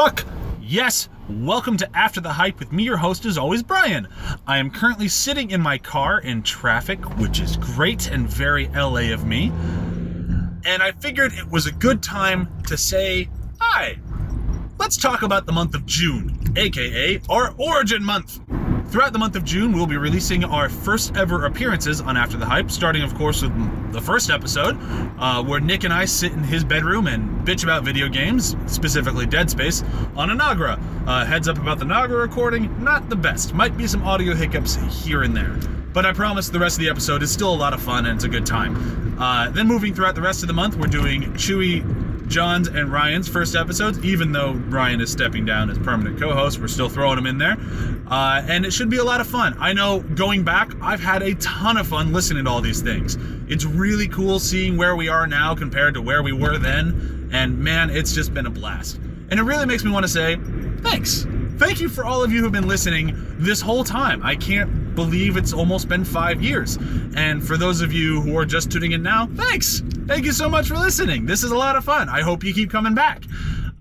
fuck yes. Welcome to After the Hype with me, your host, as always, Brian. I am currently sitting in my car in traffic, which is great and very LA of me. And I figured it was a good time to say, hi, let's talk about the month of June, aka our Origin Month. Throughout the month of June, we'll be releasing our first ever appearances on After the Hype, starting, of course, with the first episode, uh, where Nick and I sit in his bedroom and bitch about video games, specifically Dead Space, on a Nagra. Uh, heads up about the Nagra recording, not the best. Might be some audio hiccups here and there. But I promise the rest of the episode is still a lot of fun and it's a good time. Uh, then moving throughout the rest of the month, we're doing Chewy, John's and Ryan's first episodes, even though Ryan is stepping down as permanent co host. We're still throwing him in there. Uh, and it should be a lot of fun. I know going back, I've had a ton of fun listening to all these things. It's really cool seeing where we are now compared to where we were then. And man, it's just been a blast. And it really makes me want to say thanks. Thank you for all of you who've been listening this whole time. I can't believe it's almost been five years. And for those of you who are just tuning in now, thanks. Thank you so much for listening. This is a lot of fun. I hope you keep coming back.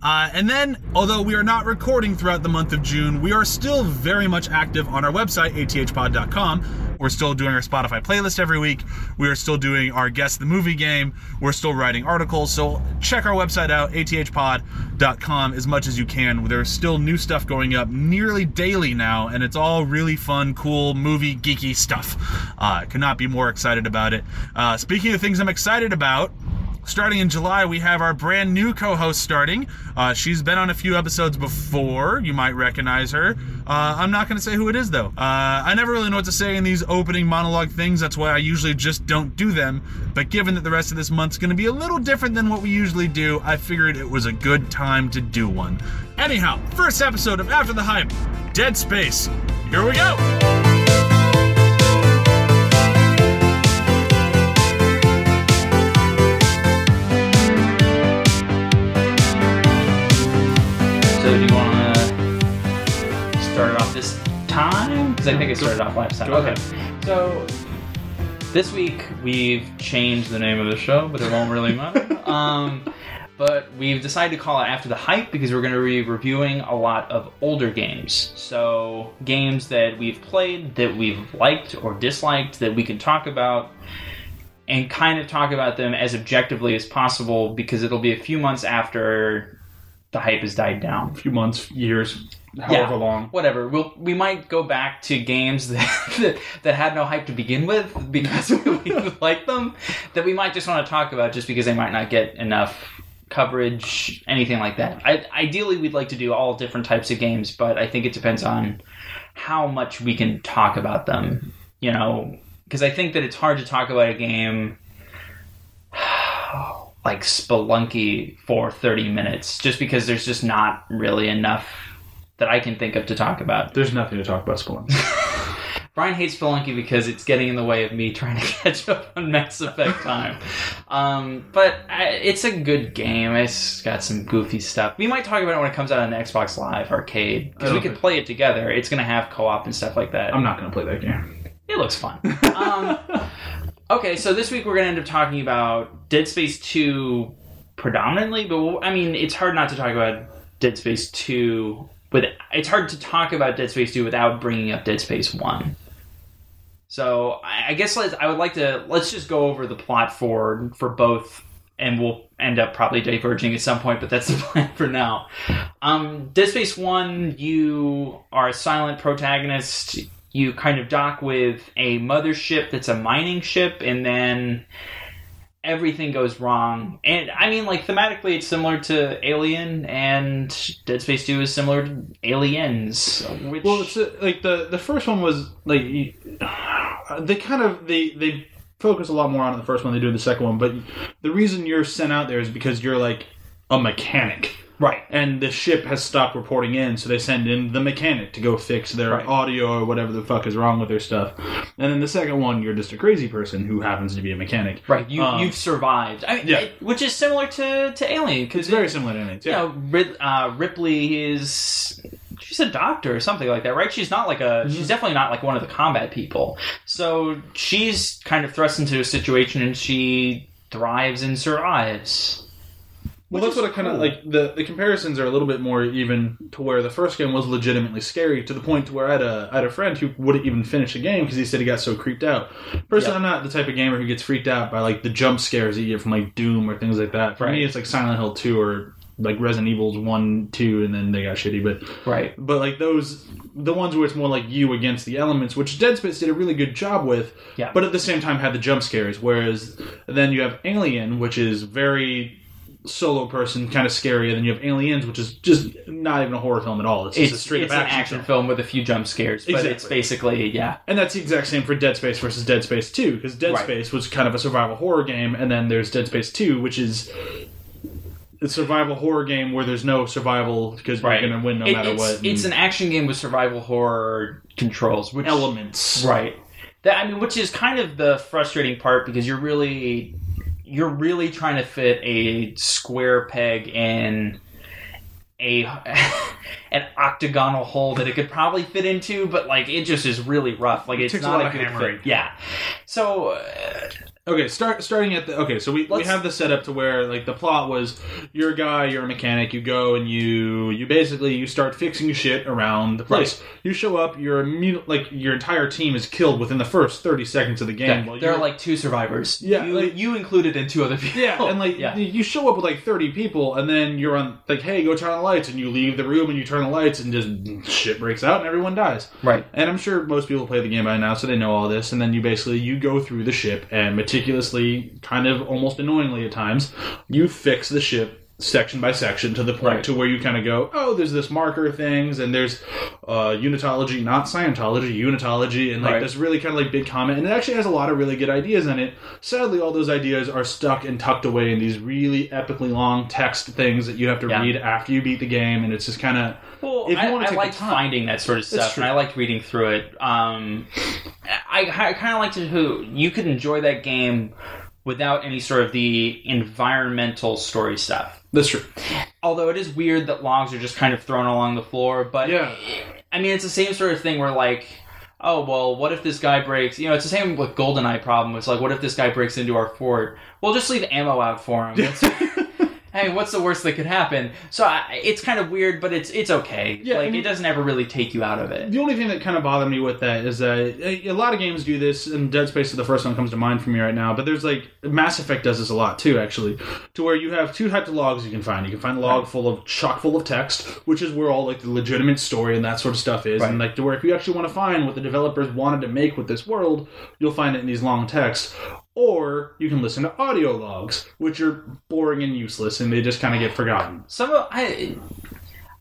Uh, and then, although we are not recording throughout the month of June, we are still very much active on our website, athpod.com. We're still doing our Spotify playlist every week. We are still doing our Guess the Movie game. We're still writing articles. So check our website out, athpod.com, as much as you can. There's still new stuff going up nearly daily now, and it's all really fun, cool, movie, geeky stuff. Uh, could not be more excited about it. Uh, speaking of things I'm excited about, Starting in July, we have our brand new co host starting. Uh, she's been on a few episodes before. You might recognize her. Uh, I'm not going to say who it is, though. Uh, I never really know what to say in these opening monologue things. That's why I usually just don't do them. But given that the rest of this month's going to be a little different than what we usually do, I figured it was a good time to do one. Anyhow, first episode of After the Hype Dead Space. Here we go. This time? Because I think it started off last time. Okay. So this week we've changed the name of the show, but it won't really matter. um, but we've decided to call it After the Hype because we're going to be reviewing a lot of older games. So games that we've played, that we've liked or disliked, that we can talk about. And kind of talk about them as objectively as possible because it'll be a few months after the hype has died down a few months, years, however long. whatever. We'll we might go back to games that that, that had no hype to begin with because we like them. That we might just want to talk about just because they might not get enough coverage, anything like that. I, ideally, we'd like to do all different types of games, but I think it depends on how much we can talk about them. You know, because I think that it's hard to talk about a game. Like Spelunky for 30 minutes, just because there's just not really enough that I can think of to talk about. There's nothing to talk about Spelunky. Brian hates Spelunky because it's getting in the way of me trying to catch up on Mass Effect time. Um, but I, it's a good game. It's got some goofy stuff. We might talk about it when it comes out on Xbox Live Arcade because we don't can play it together. It's going to have co-op and stuff like that. I'm not going to play that game. It looks fun. um, okay, so this week we're going to end up talking about Dead Space 2 predominantly, but we'll, I mean, it's hard not to talk about Dead Space 2 with it's hard to talk about Dead Space 2 without bringing up Dead Space 1. So, I guess let's, I would like to let's just go over the plot for for both and we'll end up probably diverging at some point, but that's the plan for now. Um, Dead Space 1, you are a silent protagonist. You kind of dock with a mothership that's a mining ship, and then everything goes wrong. And I mean, like, thematically, it's similar to Alien, and Dead Space 2 is similar to Aliens, which. Well, it's like the the first one was like they kind of they they focus a lot more on the first one they do the second one, but the reason you're sent out there is because you're like a mechanic. Right. And the ship has stopped reporting in, so they send in the mechanic to go fix their Right. audio or whatever the fuck is wrong with their stuff. And then the second one, you're just a crazy person who happens to be a mechanic. Right, you Um, you've survived. I mean, yeah. it- which is similar to to Alien It's very similar to aliens. you Yeah. know, Rid- uh, Ripley is she's a doctor or something like that, right? She's not like a she's definitely not like one of the combat people. So she's kind of thrust into a situation and she thrives and survives. Well, that's what I kind of cool. like. The the comparisons are a little bit more even to where the first game was legitimately scary to the point to where I had a I had a friend who wouldn't even finish the game because he said he got so creeped out. Personally, Yeah. I'm not the type of gamer who gets freaked out by like the jump scares that you get from like Doom or things like that. For me, it's like Silent Hill Two or like Resident Evil's One, Two, and then they got shitty. But right. but like those the ones where it's more like you against the elements which dead space did a really good job with Yeah. but at the same time had the jump scares whereas then you have alien which is very solo person kind of scary and then you have aliens which is just not even a horror film at all it's, just a straight it's up an action, action film. film with a few jump scares, but it's basically yeah, and that's the exact same for dead space versus dead space 2 because dead Right. space was kind of a survival horror game and then there's dead space 2 which is a survival horror game where there's no survival because right. you're going to win no It- matter it's, what It's an action game with survival horror controls, which elements Right. That I mean, which is kind of the frustrating part because you're really you're really trying to fit a square peg in a an octagonal hole that it could probably fit into, but like it just is really rough. Like it's takes a not a, of good fit. Yeah. So uh, Okay, start starting at the okay. So we, we have the setup to where like the plot was you're a guy, you're a mechanic, you go and you you basically you start fixing shit around the place. You show up, you're immediate like your entire team is killed within the first thirty seconds of the game. There are you're- like two survivors. Yeah, you, like- you included in two other people. yeah, and like yeah. you show up with like thirty people, and then you're on like, hey, go turn on the lights, and you leave the room and you turn the lights, and just shit breaks out and everyone dies. Right. And I'm sure most people play the game by now, so they know all this. And then you basically you go through the ship and meticulously, kind of almost annoyingly at times, you fix the ship section by section to the point Right. to where you kind of go, oh, there's this marker things, and there's uh, unitology, not Scientology, unitology, and like Right. this really kind of like big comment. And it actually has a lot of really good ideas in it. Sadly, all those ideas are stuck and tucked away in these really epically long text things that you have to Yeah. read after you beat the game, and it's just kind of Well, If you I, wanna I take the like finding that sort of stuff, and I liked reading through it. Um, I, I kind of liked it who you could enjoy that game without any sort of the environmental story stuff. That's true. Although it is weird that logs are just kind of thrown along the floor, but Yeah. I mean, it's the same sort of thing where like. Oh well, what if this guy breaks? You know, it's the same with GoldenEye problem. It's like, what if this guy breaks into our fort? Well, just leave ammo out for him. Hey, what's the worst that could happen? So I, it's kind of weird, but it's it's okay. Yeah, I like mean- it doesn't ever really take you out of it. The only thing that kind of bothered me with that is that a, a lot of games do this, and Dead Space is the first one that comes to mind for me right now. But there's like Mass Effect does this a lot too, actually, to where you have two types of logs you can find. You can find a log full of chock full of text, which is where all like the legitimate story and that sort of stuff is, Right. and like to where if you actually want to find what the developers wanted to make with this world, you'll find it in these long texts. Or you can listen to audio logs, which are boring and useless, and they just kind of get forgotten. Some of I.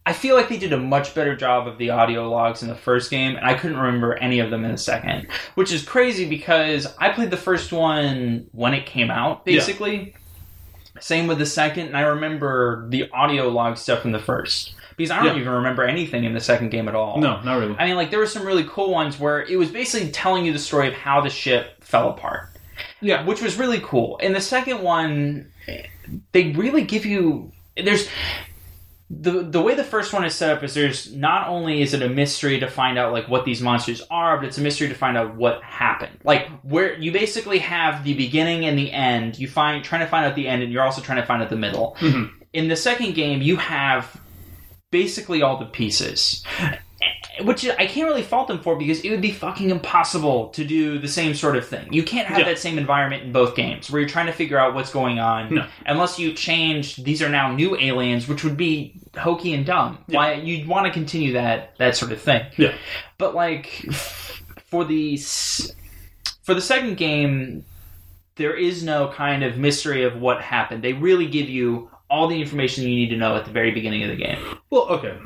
I feel like they did a much better job of the audio logs in the first game, and I couldn't remember any of them in the second, which is crazy because I played the first one when it came out, Yeah. basically. Same with the second, and I remember the audio log stuff in the first because I don't Yeah. even remember anything in the second game at all. No, not really. I mean, like there were some really cool ones where it was basically telling you the story of how the ship fell apart Yeah, which was really cool. And the second one, they really give you there's the the way the first one is set up is there's not only is it a mystery to find out like what these monsters are, but it's a mystery to find out what happened. Like where you basically have the beginning and the end. You find trying to find out the end, and you're also trying to find out the middle. Mhm. In the second game, you have basically all the pieces. Which I can't really fault them for because it would be fucking impossible to do the same sort of thing. You can't have Yeah. that same environment in both games where you're trying to figure out what's going on No. unless you change these are now new aliens, which would be hokey and dumb. Yeah. Why you'd want to continue that that sort of thing. Yeah. But like for the for the second game, there is no kind of mystery of what happened. They really give you all the information you need to know at the very beginning of the game. Well, okay.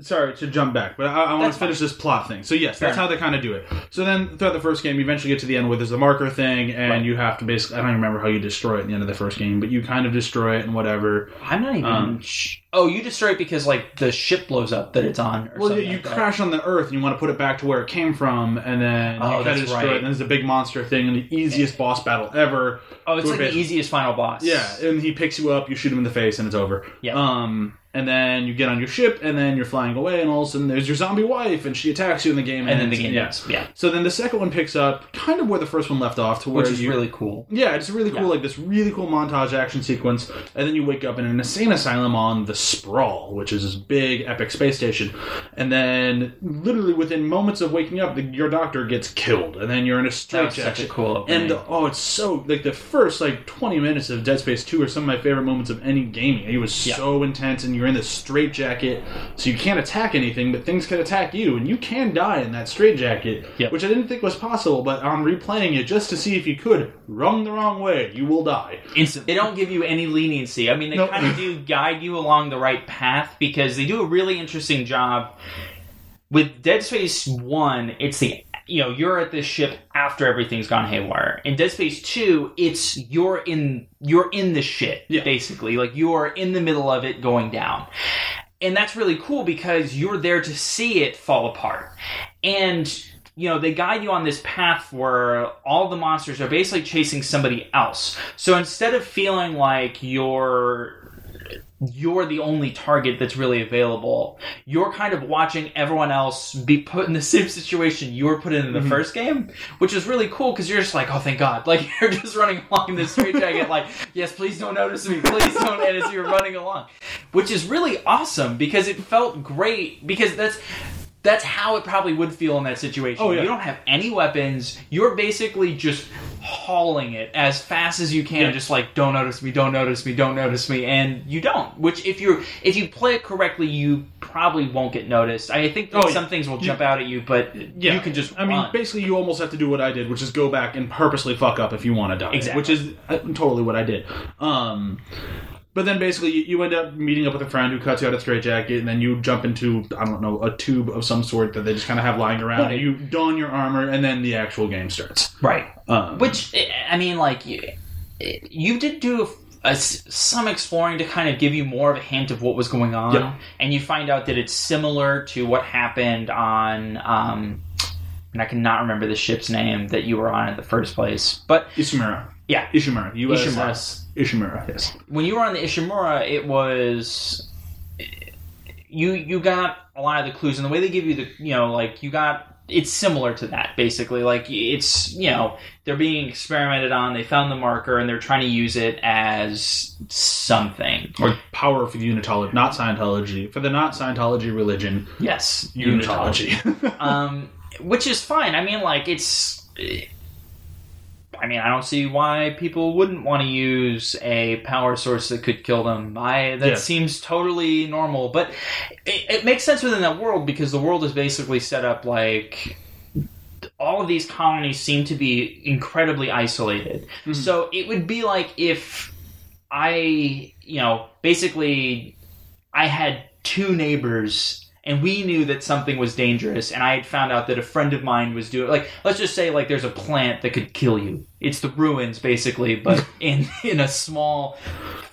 Sorry to jump back, but I, I want to finish this plot thing. So yes, Fair that's how they kind of do it. So then throughout the first game, you eventually get to the end where there's the marker thing, and Right. you have to basically. I don't even remember how you destroy it at the end of the first game, but you kind of destroy it and whatever. I'm not even. Um, sh- oh, you destroy it because like the ship blows up that it's on. Or Well, something you like crash on the Earth and you want to put it back to where it came from, and then Oh, you kind that's of destroy right. it. And there's a big monster thing, and the easiest boss battle ever. Oh, it's like the easiest final boss. Yeah, and he picks you up, you shoot him in the face, and it's over. Yeah. Um, and then you get on your ship, and then you're flying away, and all of a sudden there's your zombie wife, and she attacks you in the game, And then the game yeah. ends. Yeah. So then the second one picks up kind of where the first one left off, to where Which is you, really cool. yeah, it's really cool, Yeah. like this really cool montage action sequence, and then you wake up in an insane asylum on the Sprawl, which is this big epic space station, and then literally within moments of waking up, the, your doctor gets killed, and then you're in a straitjacket. such a cool opening. And oh, it's so like the first like twenty minutes of Dead Space Two are some of my favorite moments of any gaming. It was Yeah. so intense, and you're in this straitjacket, so you can't attack anything, but things can attack you, and you can die in that straitjacket, Yep. which I didn't think was possible. But on replaying it, just to see if you could run the wrong way, you will die. Instantly. They don't give you any leniency. I mean, they Nope. kind of do guide you along the right path because they do a really interesting job. With Dead Space 1, it's the you know, you're at this ship after everything's gone haywire. In Dead Space 2, it's you're in you're in the shit Yeah. basically. Like you're in the middle of it going down. And that's really cool because you're there to see it fall apart. And you know, they guide you on this path where all the monsters are basically chasing somebody else. So instead of feeling like you're you're the only target that's really available. You're kind of watching everyone else be put in the same situation you were put in in the mm-hmm. first game, which is really cool because you're just like, oh, thank God. Like, you're just running along this straitjacket, like, yes, please don't notice me, please don't. And as you're running along, which is really awesome because it felt great because that's. That's how it probably would feel in that situation. Oh, yeah. You don't have any weapons. You're basically just hauling it as fast as you can, Yeah. just like don't notice me, don't notice me, don't notice me, and you don't. Which if you're if you play it correctly, you probably won't get noticed. I think Oh, yeah. some things will jump out at you, but Yeah, you can just. I mean, basically, you almost have to do what I did, which is go back and purposely fuck up if you want to die. Exactly. Which is uh, totally what I did. Um, but then basically, you, you end up meeting up with a friend who cuts you out a straitjacket, and then you jump into I don't know a tube of some sort that they just kind of have lying around. Right. And you don your armor, and then the actual game starts. right. Um, Which I mean, like you, you did do a, s- some exploring to kind of give you more of a hint of what was going on, Yeah. and you find out that it's similar to what happened on. Um, and I cannot remember the ship's name that you were on in the first place, but Ishimura. Yeah, Ishimura. USS Ishimura. Yes. when you were on the Ishimura, it was you you got a lot of the clues and the way they give you the you know like you got it's similar to that basically like it's you know they're being experimented on they found the marker and they're trying to use it as something Or power for the Unitology, not Scientology. For the not Scientology religion, yes Unitology. um which is fine i mean like it's I mean, I don't see why people wouldn't want to use a power source that could kill them. I that seems totally normal, but it, it makes sense within that world because the world is basically set up like all of these colonies seem to be incredibly isolated. Mm-hmm. So it would be like if I, you know, basically I had two neighbors and we knew that something was dangerous and I had found out that a friend of mine was doing like let's just say like there's a plant that could kill you. It's the ruins basically, but in in a small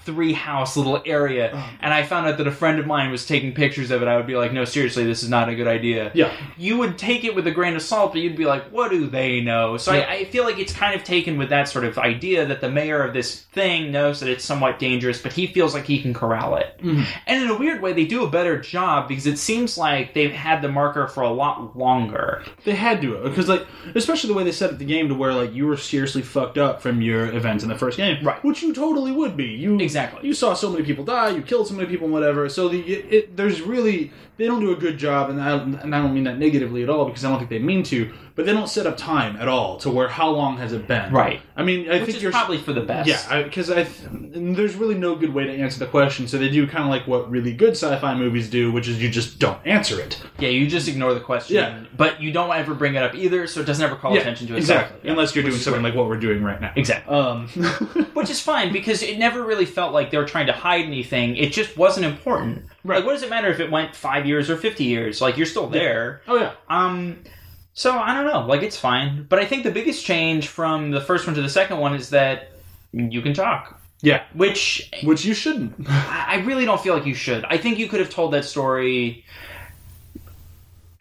three house little area and I found out that a friend of mine was taking pictures of it, I would be like, No, seriously, this is not a good idea yeah. you would take it with a grain of salt, but you'd be like, what do they know? So Yeah. I, I feel like it's kind of taken with that sort of idea that the mayor of this thing knows that it's somewhat dangerous, but he feels like he can corral it. Mhm. And in a weird way, they do a better job because it seems like they've had the marker for a lot longer. They had to because like especially the way they set up the game to where like you were seriously fucked up from your events in the first game, Right. Which you totally would be. You Exactly. You saw so many people die. You killed so many people, whatever. So the it, it, there's really they don't do a good job, and I, and I don't mean that negatively at all because I don't think they mean to. But they don't set up time at all to where how long has it been? Right. I mean, I Which think is you're probably for the best. yeah, because I, and there's really no good way to answer the question. So they do kind of like what really good sci-fi movies do, which is you just don't answer it. Yeah, you just ignore the question, Yeah. but you don't ever bring it up either, so it doesn't ever call attention to it. exactly. Unless you're Which doing something great. like what we're doing right now. Exactly. Um, Which is fine because it never really felt like they were trying to hide anything. It just wasn't important. Right. Like, what does it matter if it went five years or fifty years? Like, you're still there. oh yeah. Um, so I don't know. Like, it's fine. But I think the biggest change from the first one to the second one is that you can talk, Yeah, which which you shouldn't. I I really don't feel like you should. I think you could have told that story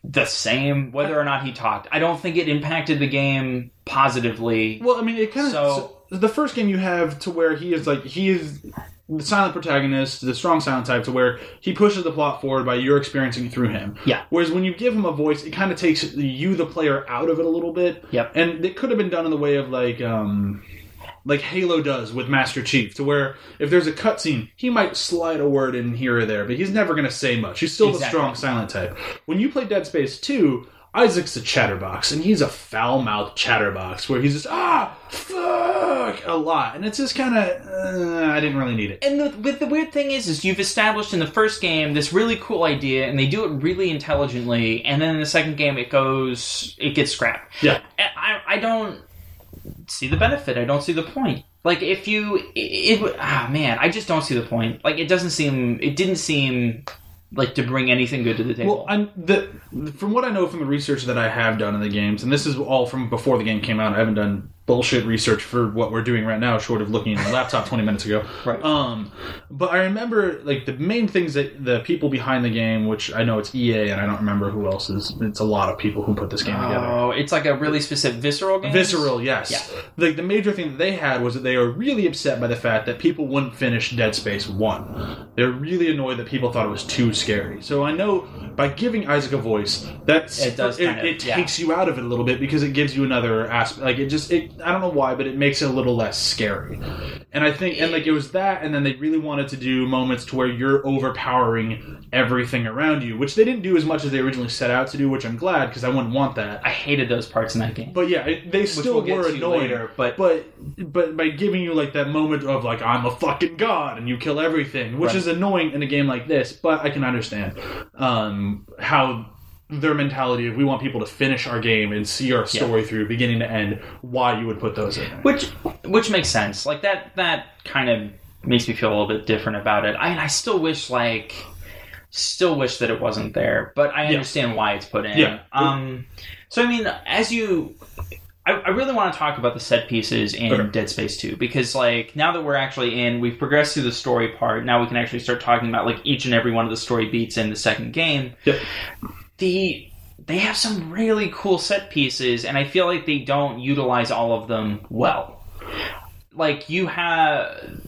the same whether or not he talked. I don't think it impacted the game positively. Well, I mean, it kind of. So- the first game you have to where he is like he is the silent protagonist, the strong silent type, to where he pushes the plot forward by you're experiencing through him. Yeah. Whereas when you give him a voice, it kind of takes you, the player, out of it a little bit. Yep. And it could have been done in the way of like, um, like Halo does with Master Chief, to where if there's a cutscene, he might slide a word in here or there, but he's never going to say much. He's still the strong silent type. When you play Dead Space 2, Isaac's a chatterbox, and he's a foul mouthed chatterbox where he's just, ah, fuck, a lot. And it's just kind of, uh, I didn't really need it. And the, with the weird thing is, is you've established in the first game this really cool idea, and they do it really intelligently, and then in the second game it goes, it gets scrapped. Yeah. I, I don't see the benefit. I don't see the point. Like if you, it, it ah man, I just don't see the point. Like it doesn't seem, it didn't seem like to bring anything good to the table. Well, I'm the from what I know from the research that I have done in the games, and this is all from before the game came out. I haven't done bullshit research for what we're doing right now, short of looking at the laptop 20 minutes ago. Right. Um, but I remember like the main things that the people behind the game, which I know it's EA, and I don't remember who else is. It's a lot of people who put this game together. oh, it's like a really specific visceral game. Visceral, yes. Yeah. Like the major thing that they had was that they were really upset by the fact that people wouldn't finish Dead Space One. They're really annoyed that people thought it was too scary. So I know by giving Isaac a voice, that's It does it, of- it yeah. takes you out of it a little bit because it gives you another aspect. Like it just it I don't know why, but it makes it a little less scary. And I think and like it was that, and then they really wanted to do moments to where you're overpowering everything around you, which they didn't do as much as they originally set out to do. Which I'm glad because I wouldn't want that. I hated those parts in that game. But yeah, it, they still we'll were annoying. later, but- but but by giving you like that moment of like I'm a fucking god and you kill everything, which Right. is annoying in a game like this. But I can understand um, how their mentality of we want people to finish our game and see our story through beginning to end. Why you would put those in? which which makes sense. Like that that kind of makes me feel a little bit different about it. I mean, I still wish like still wish that it wasn't there, but I understand why it's put in. Yeah. Um. So I mean, as you. I, I really want to talk about the set pieces in Okay. Dead Space 2 because, like, now that we're actually in, we've progressed through the story part. Now we can actually start talking about like each and every one of the story beats in the second game. Yep. The they have some really cool set pieces, and I feel like they don't utilize all of them well. Like you have,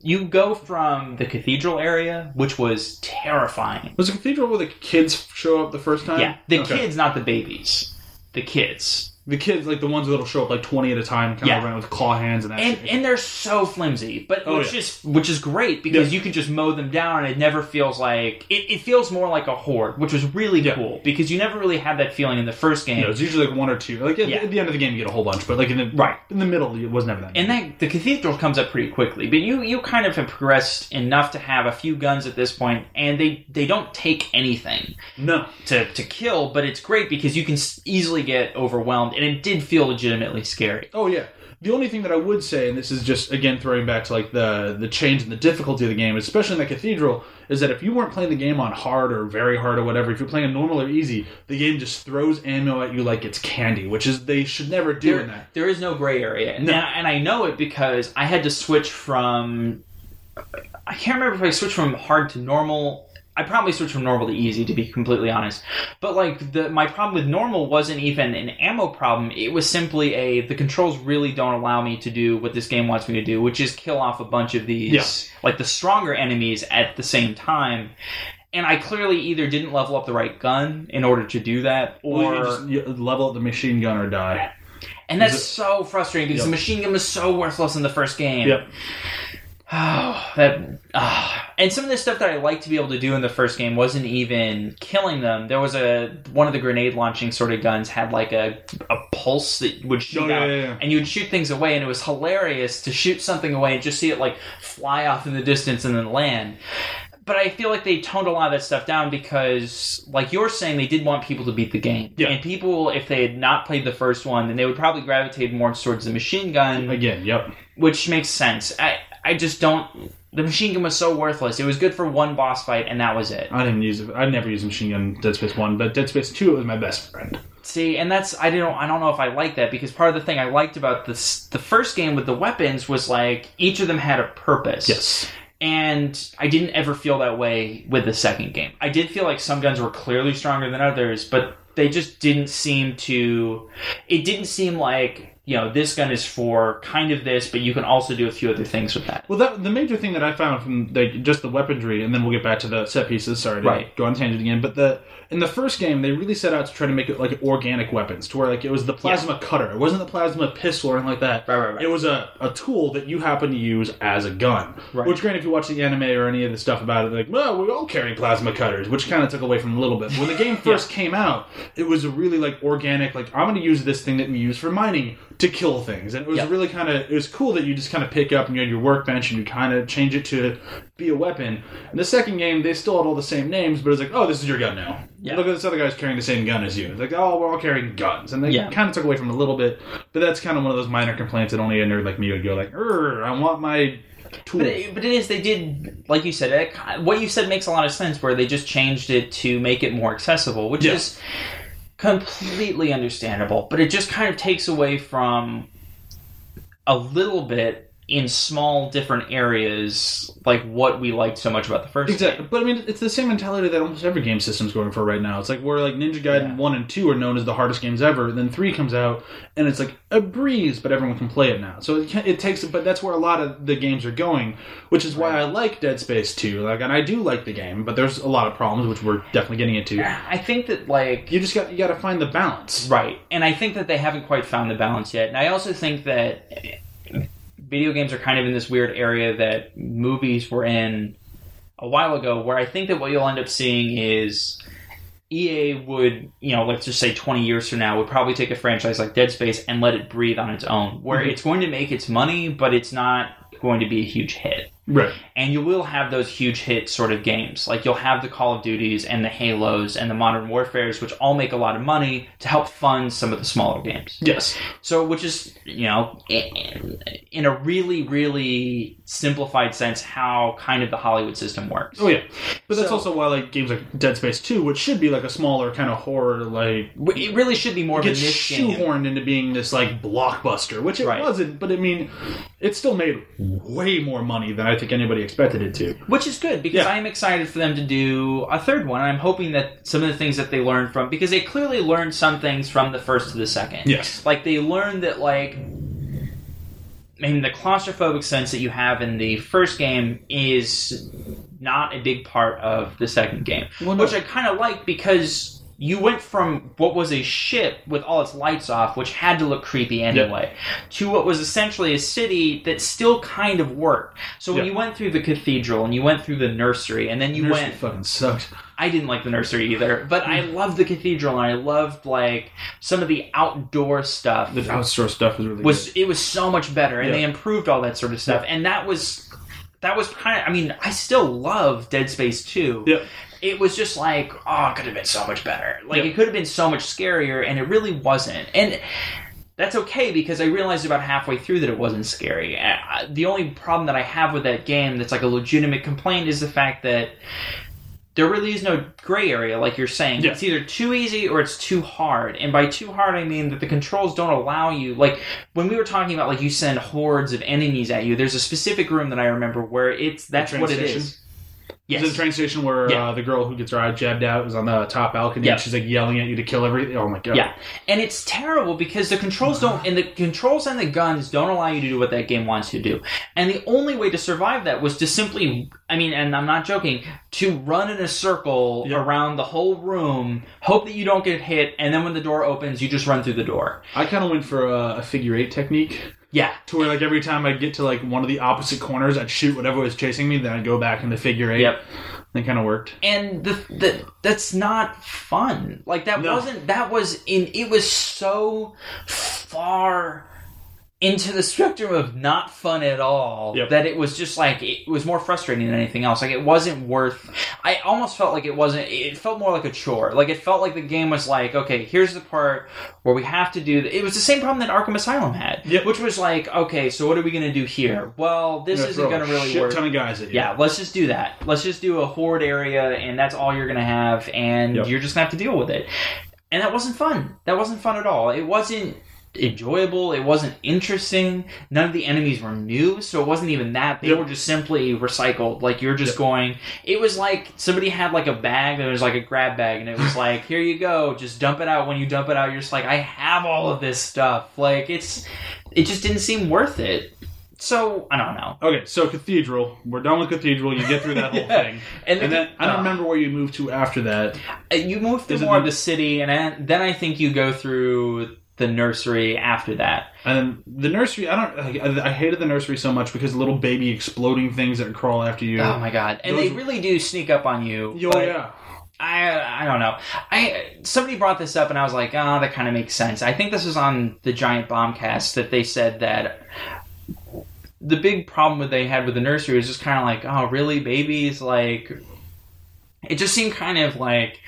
you go from the cathedral area, which was terrifying. Was the cathedral where the kids show up the first time? Yeah, the Okay. kids, not the babies. The kids. The kids like the ones that'll show up like twenty at a time, kind Yeah. of around with claw hands and that. and shit. and they're so flimsy, but Oh, which yeah. is which is great because Yeah. you can just mow them down, and it never feels like it, it feels more like a horde, which was really cool because you never really had that feeling in the first game. Know, it's usually like one or two. Like at, Yeah. at the end of the game, you get a whole bunch, but like in the Right. in the middle, it was never that. and then the cathedral comes up pretty quickly, but you you kind of have progressed enough to have a few guns at this point, and they they don't take anything no, to to kill, but it's great because you can easily get overwhelmed, and it did feel legitimately scary. Oh yeah. The only thing that I would say, and this is just again throwing back to like the the change in the difficulty of the game, especially in the cathedral, is that if you weren't playing the game on hard or very hard or whatever, if you're playing on normal or easy, the game just throws ammo at you like it's candy, which is they should never do in that. there is no gray area, and, No. and I know it because I had to switch from. I can't remember if I switched from hard to normal. I probably switched from normal to easy, to be completely honest. But like the my problem with normal wasn't even an ammo problem. It was simply a the controls really don't allow me to do what this game wants me to do, which is kill off a bunch of these Yeah. like the stronger enemies at the same time. And I clearly either didn't level up the right gun in order to do that, or Or you just you level up the machine gun or die. and that's it- so frustrating because Yep. the machine gun was so worthless in the first game. Yep. Oh, that ah. and some of the stuff that I liked to be able to do in the first game wasn't even killing them. There was a one of the grenade launching sort of guns had like a a pulse that would shoot Oh, out, yeah, yeah. and you would shoot things away, and it was hilarious to shoot something away and just see it like fly off in the distance and then land. But I feel like they toned a lot of that stuff down because, like you're saying, they did want people to beat the game. Yeah. And people, if they had not played the first one, then they would probably gravitate more towards the machine gun Again, yep. which makes sense. I I just don't. The machine gun was so worthless. It was good for one boss fight, and that was it. I didn't use it. I never used machine gun in Dead Space One, but Dead Space Two was my best friend. See, and that's I don't I don't know if I like that because part of the thing I liked about this the first game with the weapons was like each of them had a purpose. Yes. And I didn't ever feel that way with the second game. I did feel like some guns were clearly stronger than others, but they just didn't seem to. It didn't seem like you know, this gun is for kind of this, but you can also do a few other things with that. Well, that, the major thing that I found from like just the weaponry, and then we'll get back to the set pieces. Sorry to Right. go on tangent again, but the in the first game they really set out to try to make it like organic weapons, to where like it was the plasma cutter. It wasn't the plasma pistol or anything like that. Right, right, right. It was a, a tool that you happen to use as a gun. Right. Which, granted, if you watch the anime or any of the stuff about it, like, well, we all carry plasma cutters, which kind of took away from a little bit. But when the game first came out, it was a really like organic, like I'm going to use this thing that we use for mining to kill things, and it was Yeah. really kind of it was cool that you just kind of pick up and you had your workbench and you kind of change it to be a weapon. In the second game, they still had all the same names, but it's like, oh, this is your gun now. Yeah. Look at this other guy's carrying the same gun as you. It's like, oh, we're all carrying guns, and they Yeah. kind of took away from it a little bit. But that's kind of one of those minor complaints that only a nerd like me would go like, "Err, I want my tool. But it, but it is they did like you said it, what you said makes a lot of sense where they just changed it to make it more accessible which Yeah. is completely understandable but it just kind of takes away from a little bit in small different areas like what we liked so much about the first Exactly, but I mean, it's the same mentality that almost every game system's going for right now. It's like where like Ninja Gaiden Yeah. one and two are known as the hardest games ever. Then three comes out, and it's like a breeze, but everyone can play it now. So it, it takes, but that's where a lot of the games are going, which is why Right. I like Dead Space two. Like, and I do like the game, but there's a lot of problems, which we're definitely getting into. I think that like You just got you got to find the balance. Right. And I think that they haven't quite found the balance yet. And I also think that video games are kind of in this weird area that movies were in a while ago, where I think that what you'll end up seeing is EA would, you know, let's just say 20 years from now, would probably take a franchise like Dead Space and let it breathe on its own, where Mhm. it's going to make its money, but it's not going to be a huge hit Right. and you will have those huge hit sort of games. Like you'll have the Call of Duties and the Halos and the Modern Warfares, which all make a lot of money to help fund some of the smaller games. Yes. So, which is you know, in, a really, really simplified sense, how kind of the Hollywood system works. Oh yeah. But that's So- also why like games like Dead Space two, which should be like a smaller kind of horror like It really should be more of a niche game. shoehorned into being this like blockbuster, which it Right. wasn't. But I mean, it still made way more money than I think anybody expected it to. Which is good because Yeah. I am excited for them to do a third one. I'm hoping that some of the things that they learned from because they clearly learned some things from the first to the second. Yes. Like they learned that like I mean the claustrophobic sense that you have in the first game is not a big part of the second game. Well, no. Which I kind of like because you went from what was a ship with all its lights off, which had to look creepy anyway, to what was essentially a city that still kind of worked. So when Yeah. you went through the cathedral and you went through the nursery and then you Nursery went fucking sucked. I didn't like the nursery either, but I loved the cathedral and I loved like some of the outdoor stuff. The outdoor stuff was really was good. it was so much better and Yeah. they improved all that sort of stuff and that was that was kind of I mean I still love Dead Space 2. Yeah. It was just like oh it could have been so much better. Like Yeah. it could have been so much scarier and it really wasn't. And that's okay because I realized about halfway through that it wasn't scary. Uh, The only problem that I have with that game that's like a legitimate complaint is the fact that there really is no gray area, like you're saying. Yeah. It's either too easy or it's too hard. And by too hard, I mean that the controls don't allow you. Like when we were talking about, like you send hordes of enemies at you. There's a specific room that I remember where it's that's what it is. Yes. Is it the train station where Yeah. uh, the girl who gets her eye jabbed out is on the top balcony Yeah. and she's like yelling at you to kill everything? Oh my god. Yeah, and it's terrible because the controls don't, and the controls and the guns don't allow you to do what that game wants you to do. And the only way to survive that was to simply, I mean, and I'm not joking, to run in a circle Yeah. around the whole room, hope that you don't get hit, and then when the door opens, you just run through the door. I kind of went for a, a figure eight technique Yeah, to where like every time I get to like one of the opposite corners, I'd shoot whatever was chasing me, then I'd go back in the figure eight. Yep. That kind of worked. and the, the that's not fun. Like that No. wasn't. That was in. It was so far into the spectrum of not fun at all Yep. that it was just like it was more frustrating than anything else. Like it wasn't worth. I almost felt like it wasn't. It felt more like a chore. Like it felt like the game was like, okay, here's the part where we have to do. It was the same problem that Arkham Asylum had, Yep. which was like, okay, so what are we gonna do here? Well, this Gonna isn't gonna really shit work. ton of guys at you. Yeah, let's just do that. Let's just do a horde area, and that's all you're gonna have, and Yep. you're just gonna have to deal with it. And that wasn't fun. That wasn't fun at all. It wasn't. Enjoyable. It wasn't interesting. None of the enemies were new, so it wasn't even that. They Yep. were just simply recycled. Like you're just Yep. going. It was like somebody had like a bag that was like a grab bag, and it was like, here you go, just dump it out. When you dump it out, you're just like, I have all of this stuff. Like it's, it just didn't seem worth it. So I don't know. Okay, so Cathedral. We're done with Cathedral. You get through that whole Yeah. thing. And, And then I don't uh, remember where you moved to after that. Uh, You move through Is more of the city, and then- then I think you go through the nursery after that. And then the nursery, I don't. I, I hated the nursery so much because little baby exploding things that crawl after you. Oh my god! And Those- they really do sneak up on you. Oh yeah. I I don't know. I somebody brought this up, and I was like, oh, that kind of makes sense. I think this was on the Giant Bombcast that they said that. The big problem that they had with the nursery was just kind of like, oh, really, babies? Like, it just seemed kind of like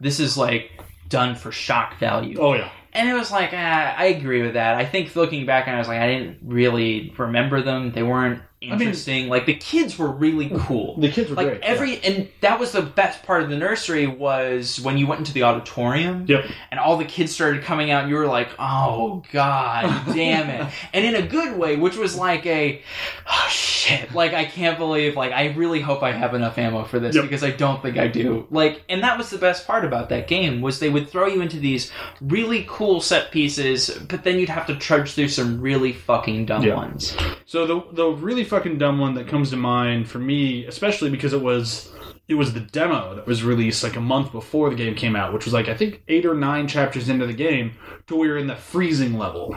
this is like done for shock value. Oh yeah. And it was like, ah, I agree with that. I think looking back, and I was like, I didn't really remember them. They weren't mean- interesting. like the kids were really hmm. cool. The kids were like great. every, and that was the best part of the nursery was when you went into the auditorium, Yep. and all the kids started coming out. and You were like, oh god, damn it! And in a good way, which was like a, oh shit! Like I can't believe. Like I really hope I have enough ammo for this Yep. because I don't think I do. Like, and that was the best part about that game was they would throw you into these really cool set pieces, but then you'd have to trudge through some really fucking dumb Yeah. ones. So the the really fucking dumb one that comes to mind for me, especially because it was it was the demo that was released like a month before the game came out, which was like I think eight or nine chapters into the game, to where you're in the freezing level.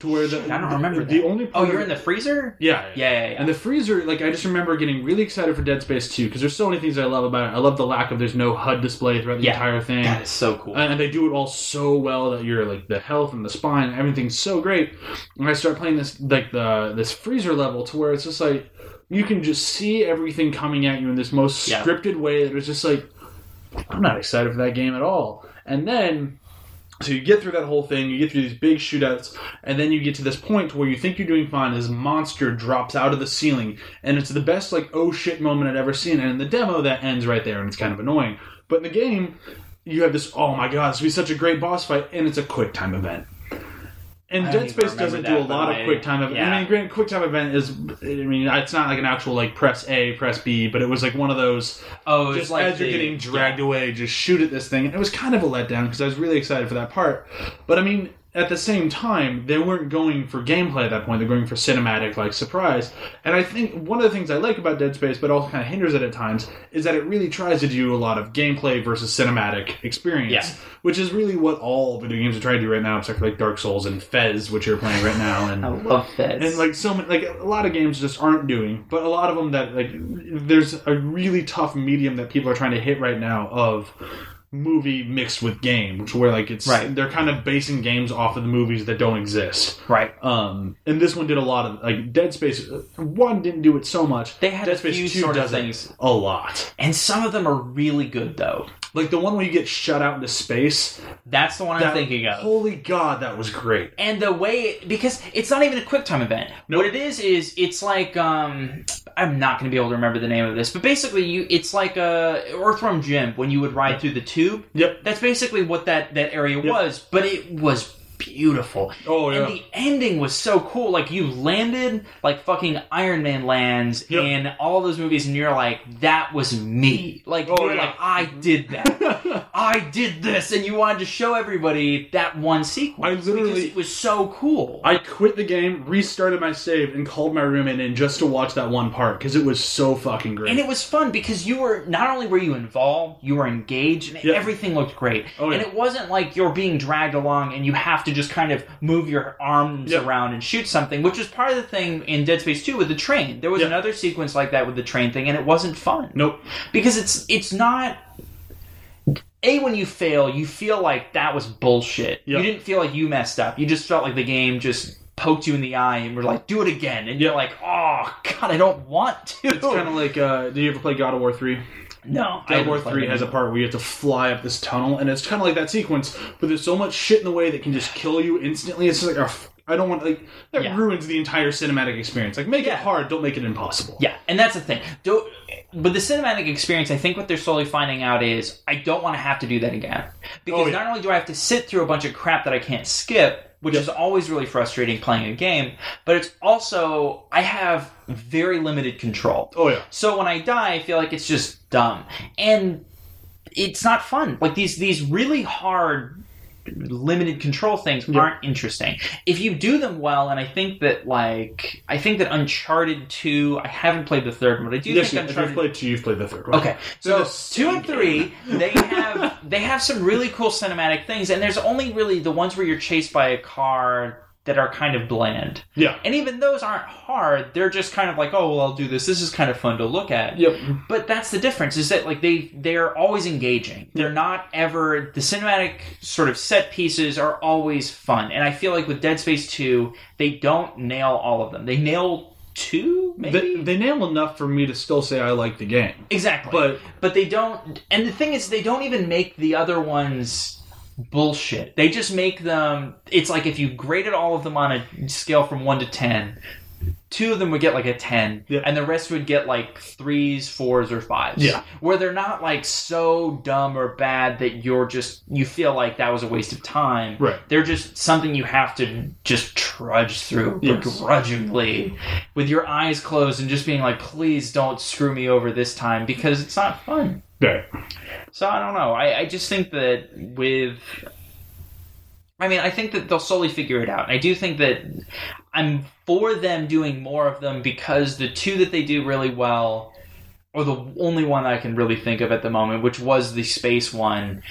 To where the I don't remember the that. only Oh, you're of- in the freezer? yeah Yeah, yeah, yeah. And the freezer, like I just remember getting really excited for Dead Space 2 because there's so many things I love about it. I love the lack of there's no HUD display throughout the Yeah. entire thing. that is so cool. and and they do it all so well that you're like the health and the spine, everything's so great. And I start playing this like the this freezer level to where it's just like you can just see everything coming at you in this most Yeah. scripted way that was just like I'm not excited for that game at all. And then so you get through that whole thing, you get through these big shootouts, and then you get to this point where you think you're doing fine. This monster drops out of the ceiling, and it's the best like oh shit moment I'd ever seen. And in the demo, that ends right there, and it's kind of annoying. But in the game, you have this oh my god, this will be such a great boss fight, and it's a quick time event. And I Dead Space doesn't do a lot I- of quick time event. yeah. I mean, granted, quick time event is, I mean, it's not like an actual like press A, press B, but it was like one of those oh, just like as you're getting dragged away, just shoot at this thing. And it was kind of a letdown because I was really excited for that part. But I mean, at the same time, they weren't going for gameplay at that point. They're going for cinematic, like surprise. And I think one of the things I like about Dead Space, but also kind of hinders it at times, is that it really tries to do a lot of gameplay versus cinematic experience. Yeah. Which is really what all video games are trying to do right now, except for like Dark Souls and Fez, which you're playing right now, and I love Fez. and like so many like a lot of games just aren't doing but a lot of them that like there's a really tough medium that people are trying to hit right now of movie mixed with game which where like it's Right. they're kind of basing games off of the movies that don't exist right. um and this one did a lot of like dead space uh, one didn't do it so much They had dead space few 2 sort of does things, a lot and some of them are really good though. like the one where you get shut out into space That's the one I'm that- thinking of. holy god that was great and the way because it's not even a quick time event Nope. what it is is it's like um i'm not going to be able to remember the name of this but basically you it's like a earthworm jim when you would ride through the tube? Yep. That's basically what that that area was but it was beautiful oh yeah and the ending was so cool like you landed like fucking iron man lands Yep. in all those movies and you're like that was me like Oh, you're yeah. like i did that I did this, and you wanted to show everybody that one sequence. I literally- because it was so cool. I quit the game, restarted my save, and called my roommate in just to watch that one part because it was so fucking great. and it was fun because you were not only were you involved, you were engaged, and Yeah. everything looked great. Oh, yeah. And it wasn't like you're being dragged along and you have to just kind of move your arms Yeah. around and shoot something, which was part of the thing in Dead Space 2 with the train. There was Yeah. another sequence like that with the train thing, and it wasn't fun. nope. because it's it's not a when you fail you feel like that was bullshit Yep. you didn't feel like you messed up you just felt like the game just poked you in the eye and were like do it again and you're like oh god i don't want to It's kind of like, uh, do you ever play God of War 3? No War 3 has a part where you have to fly up this tunnel, and it's kind of like that sequence, but there's so much shit in the way that can just kill you instantly. It's just like, oh, I don't want, like, that Yeah. ruins the entire cinematic experience. Like, make Yeah. it hard, don't make it impossible. yeah and that's the thing don't but the cinematic experience i think what they're slowly finding out is i don't want to have to do that again because Oh, yeah. not only do i have to sit through a bunch of crap that i can't skip which is always really frustrating playing a game. But it's also I have very limited control. Oh yeah. So when I die, I feel like it's just dumb, and it's not fun. Like these these really hard limited control things Yeah. aren't interesting. If you do them well, and I think that like I think that Uncharted two, I haven't played the third one, but I do yes, you, think if Uncharted you've played two, you've played the third one. Okay, They're so two and three, they have they have some really cool cinematic things, and there's only really the ones where you're chased by a car that are kind of bland, Yeah. and even those aren't hard. They're just kind of like, oh well, I'll do this. This is kind of fun to look at. Yep. But that's the difference is that like they they're always engaging. They're not ever the cinematic sort of set pieces are always fun, and I feel like with Dead Space two, they don't nail all of them. They nail two, maybe. They, they nail enough for me to still say I like the game. Exactly. But but they don't and the thing is they don't even make the other ones bullshit they just make them it's like if you graded all of them on a scale from 1 to ten, two of them would get like a 10 Yeah. and the rest would get like threes fours or fives Yeah. where they're not like so dumb or bad that you're just you feel like that was a waste of time Right. they're just something you have to just trudge through Yes. begrudgingly with your eyes closed and just being like please don't screw me over this time because it's not fun right. so I don't know. I, I just think that with. I mean, I think that they'll slowly figure it out. I do think that I'm for them doing more of them because the two that they do really well, or the only one I can really think of at the moment, which was the space one,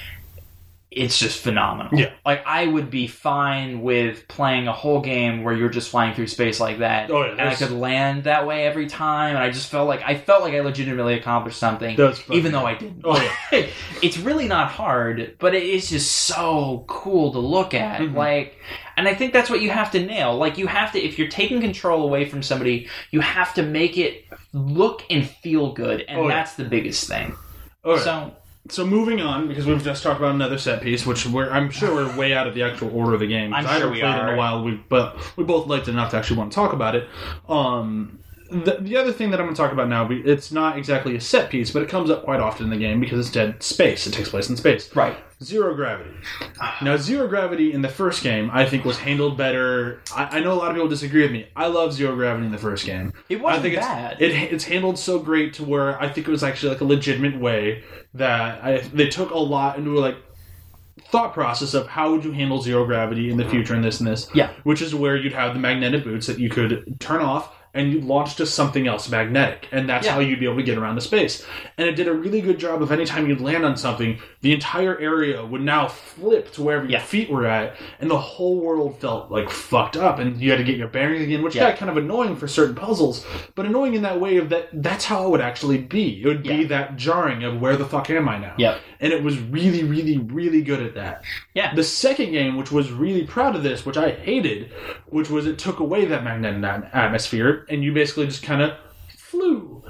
it's just phenomenal. Yeah. Like, I would be fine with playing a whole game where you're just flying through space like that. Oh, yeah, and I could land that way every time, and I just felt like I felt like I legitimately accomplished something even though I didn't. Oh, yeah. it's really not hard, but it is just so cool to look at. Mhm. Like, and I think that's what you have to nail. Like, you have to, if you're taking control away from somebody, you have to make it look and feel good, and Oh, yeah. that's the biggest thing. Right. So, So moving on, because we've just talked about another set piece, which we're I'm sure we're way out of the actual order of the game. I'm I haven't sure we played it in are. a while. We but we both liked it enough to actually want to talk about it. Um, Mm. the, the other thing that I'm going to talk about now, it's not exactly a set piece, but it comes up quite often in the game because it's dead space. It takes place in space. right. Zero gravity. Now, zero gravity in the first game, I think, was handled better. I, I know a lot of people disagree with me. I love zero gravity in the first game. It wasn't I think bad. It's, it, it's handled so great to where I think it was actually like a legitimate way that I, they took a lot into like thought process of how would you handle zero gravity in the future and this and this. Yeah. Which is where you'd have the magnetic boots that you could turn off and you'd launch to something else magnetic. And that's Yeah. how you'd be able to get around the space. And it did a really good job of anytime you'd land on something, the entire area would now flip to wherever Yeah. your feet were at, and the whole world felt like fucked up, and you had to get your bearings again, which Yeah. got kind of annoying for certain puzzles, but annoying in that way of that that's how it would actually be. It would be that jarring of where the fuck am I now? Yep. And it was really, really, really good at that. Yeah. The second game, which was really proud of this, which I hated, which was it took away that magnetic atmosphere, and you basically just kind of flew.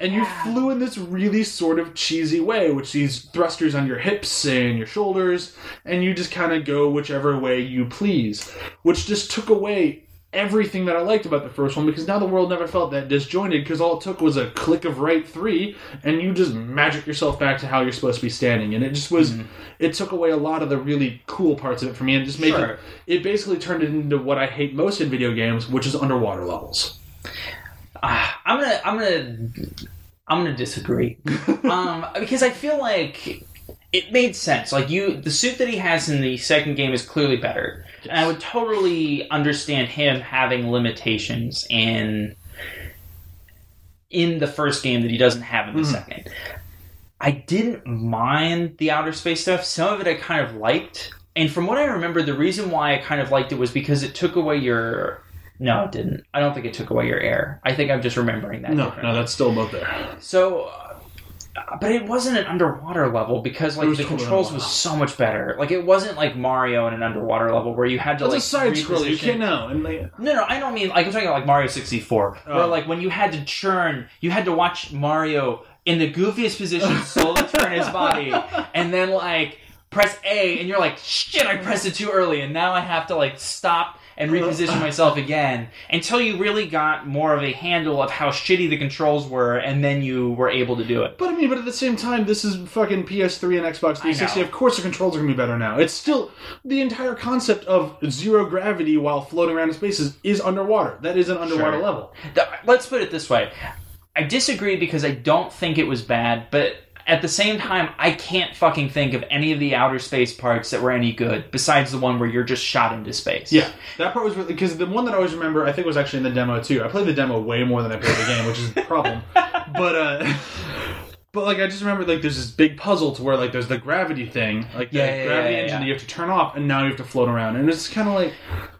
And you flew in this really sort of cheesy way, which these thrusters on your hips and your shoulders, and you just kind of go whichever way you please, which just took away everything that I liked about the first one because now the world never felt that disjointed because all it took was a click of right three and you just magic yourself back to how you're supposed to be standing and it just was it took away a lot of the really cool parts of it for me and just made Sure. it it basically turned it into what I hate most in video games which is underwater levels Ah, I'm gonna I'm gonna I'm gonna disagree. um, because I feel like it made sense. Like you, the suit that he has in the second game is clearly better, and I would totally understand him having limitations in in the first game that he doesn't have in the Mhm. second. I didn't mind the outer space stuff. Some of it I kind of liked. And from what I remember, the reason why I kind of liked it was because it took away your. No, it didn't. I don't think it took away your air. I think I'm just remembering that. no differently. no that's still about there So, but it wasn't an underwater level because like the totally controls underwater. was so much better. Like it wasn't like Mario in an underwater level where you had to That's like a side scroller you can't know and no, no, I don't mean like I'm talking about like Mario 64, where Oh. like when you had to churn, you had to watch Mario in the goofiest position slowly turn his body, and then like press A, and you're like, shit, I pressed it too early, and now I have to like stop and reposition myself again until you really got more of a handle of how shitty the controls were, and then you were able to do it. But I mean, but at the same time, this is fucking PS3 and Xbox 360. Of course, the controls are gonna be better now. It's still the entire concept of zero gravity while floating around in space is is underwater. That is an underwater Sure. level. Th- Let's put it this way. I disagree because I don't think it was bad, but at the same time, I can't fucking think of any of the outer space parts that were any good besides the one where you're just shot into space. Yeah, that part was really because the one that I always remember, I think, was actually in the demo too. I played the demo way more than I played the game, which is the problem. but uh, but like I just remember like there's this big puzzle to where like there's the gravity thing, like the Yeah, yeah, gravity yeah, engine yeah. that you have to turn off, and now you have to float around, and it's kind of like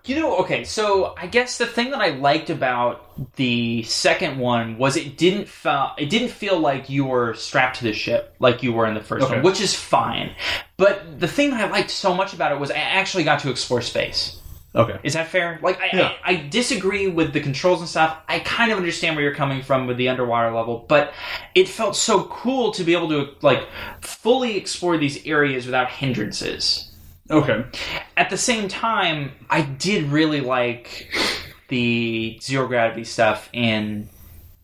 You know, okay, so I guess the thing that I liked about the second one was it didn't feel it didn't feel like you were strapped to the ship like you were in the first Okay. one, which is fine. But the thing that I liked so much about it was I actually got to explore space. Okay, Is that fair? Like, I, Yeah. I, I disagree with the controls and stuff. I kind of understand where you're coming from with the underwater level, but it felt so cool to be able to like fully explore these areas without hindrances. okay, At the same time, I did really like the zero gravity stuff in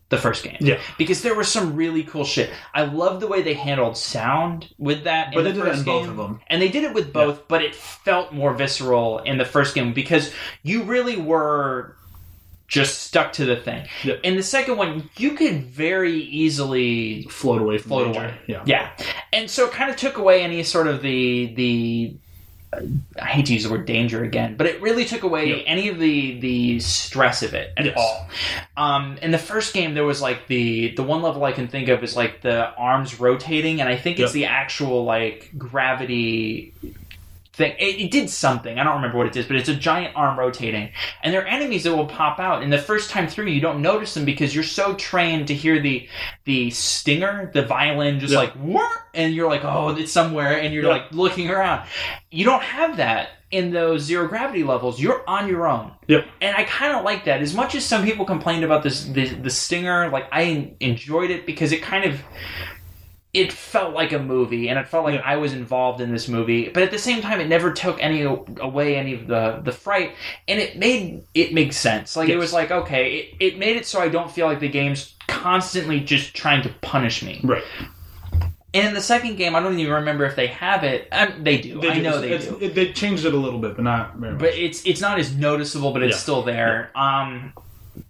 the first game. Yeah. Because there was some really cool shit. I love the way they handled sound with that But in they the did first in game. both of them. And they did it with both, but it felt more visceral in the first game because you really were just stuck to the thing. Yeah. In the second one, you could very easily float away from float away. Yeah, Yeah, and so it kind of took away any sort of the the. I hate to use the word danger again, but it really took away Yeah. any of the the stress of it at Yes. all. Um, in the first game, there was like the the one level I can think of is like the arms rotating, and I think it's the actual like gravity thing. It, it did something. I don't remember what it is, but it's a giant arm rotating, and there are enemies that will pop out. And the first time through, you don't notice them because you're so trained to hear the the stinger, the violin, just Yeah. like "Wah!" and you're like, oh, it's somewhere, and you're Yeah. like looking around. You don't have that in those zero gravity levels. You're on your own. Yep. And I kind of like that. As much as some people complained about this, the, the stinger, like I enjoyed it because it kind of it felt like a movie, and it felt like Yeah. I was involved in this movie. But at the same time, it never took any away any of the the fright, and it made it make sense. Like it was like okay, it, it made it so I don't feel like the game's constantly just trying to punish me. right. And in the second game, I don't even remember if they have it. Um, they do. I do. know they It's- do. It, they changed it a little bit, but not very much. but it's it's not as noticeable, but it's Yeah. still there. Um,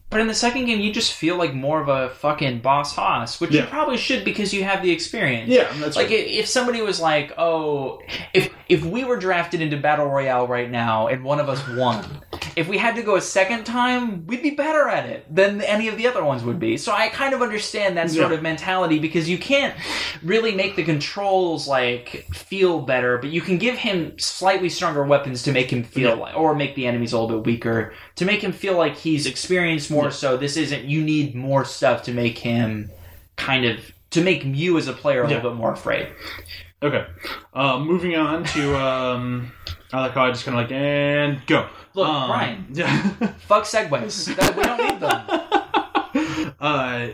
but in the second game, you just feel like more of a fucking boss hoss, which you probably should because you have the experience. yeah, that's Like right. if, if somebody was like, "Oh, if if we were drafted into battle royale right now and one of us won, if we had to go a second time, we'd be better at it than any of the other ones would be." So I kind of understand that sort Yeah. of mentality because you can't really make the controls like feel better, but you can give him slightly stronger weapons to make him feel Yeah. like, or make the enemies a little bit weaker to make him feel like he's experienced more. Yeah. So this isn't you need more stuff to make him kind of to make you as a player a Yeah. little bit more afraid. Okay. Uh, moving on to um, I like how I just kind of like and go. Look, um, Brian. Yeah. Fuck segways. That- we don't need them. uh,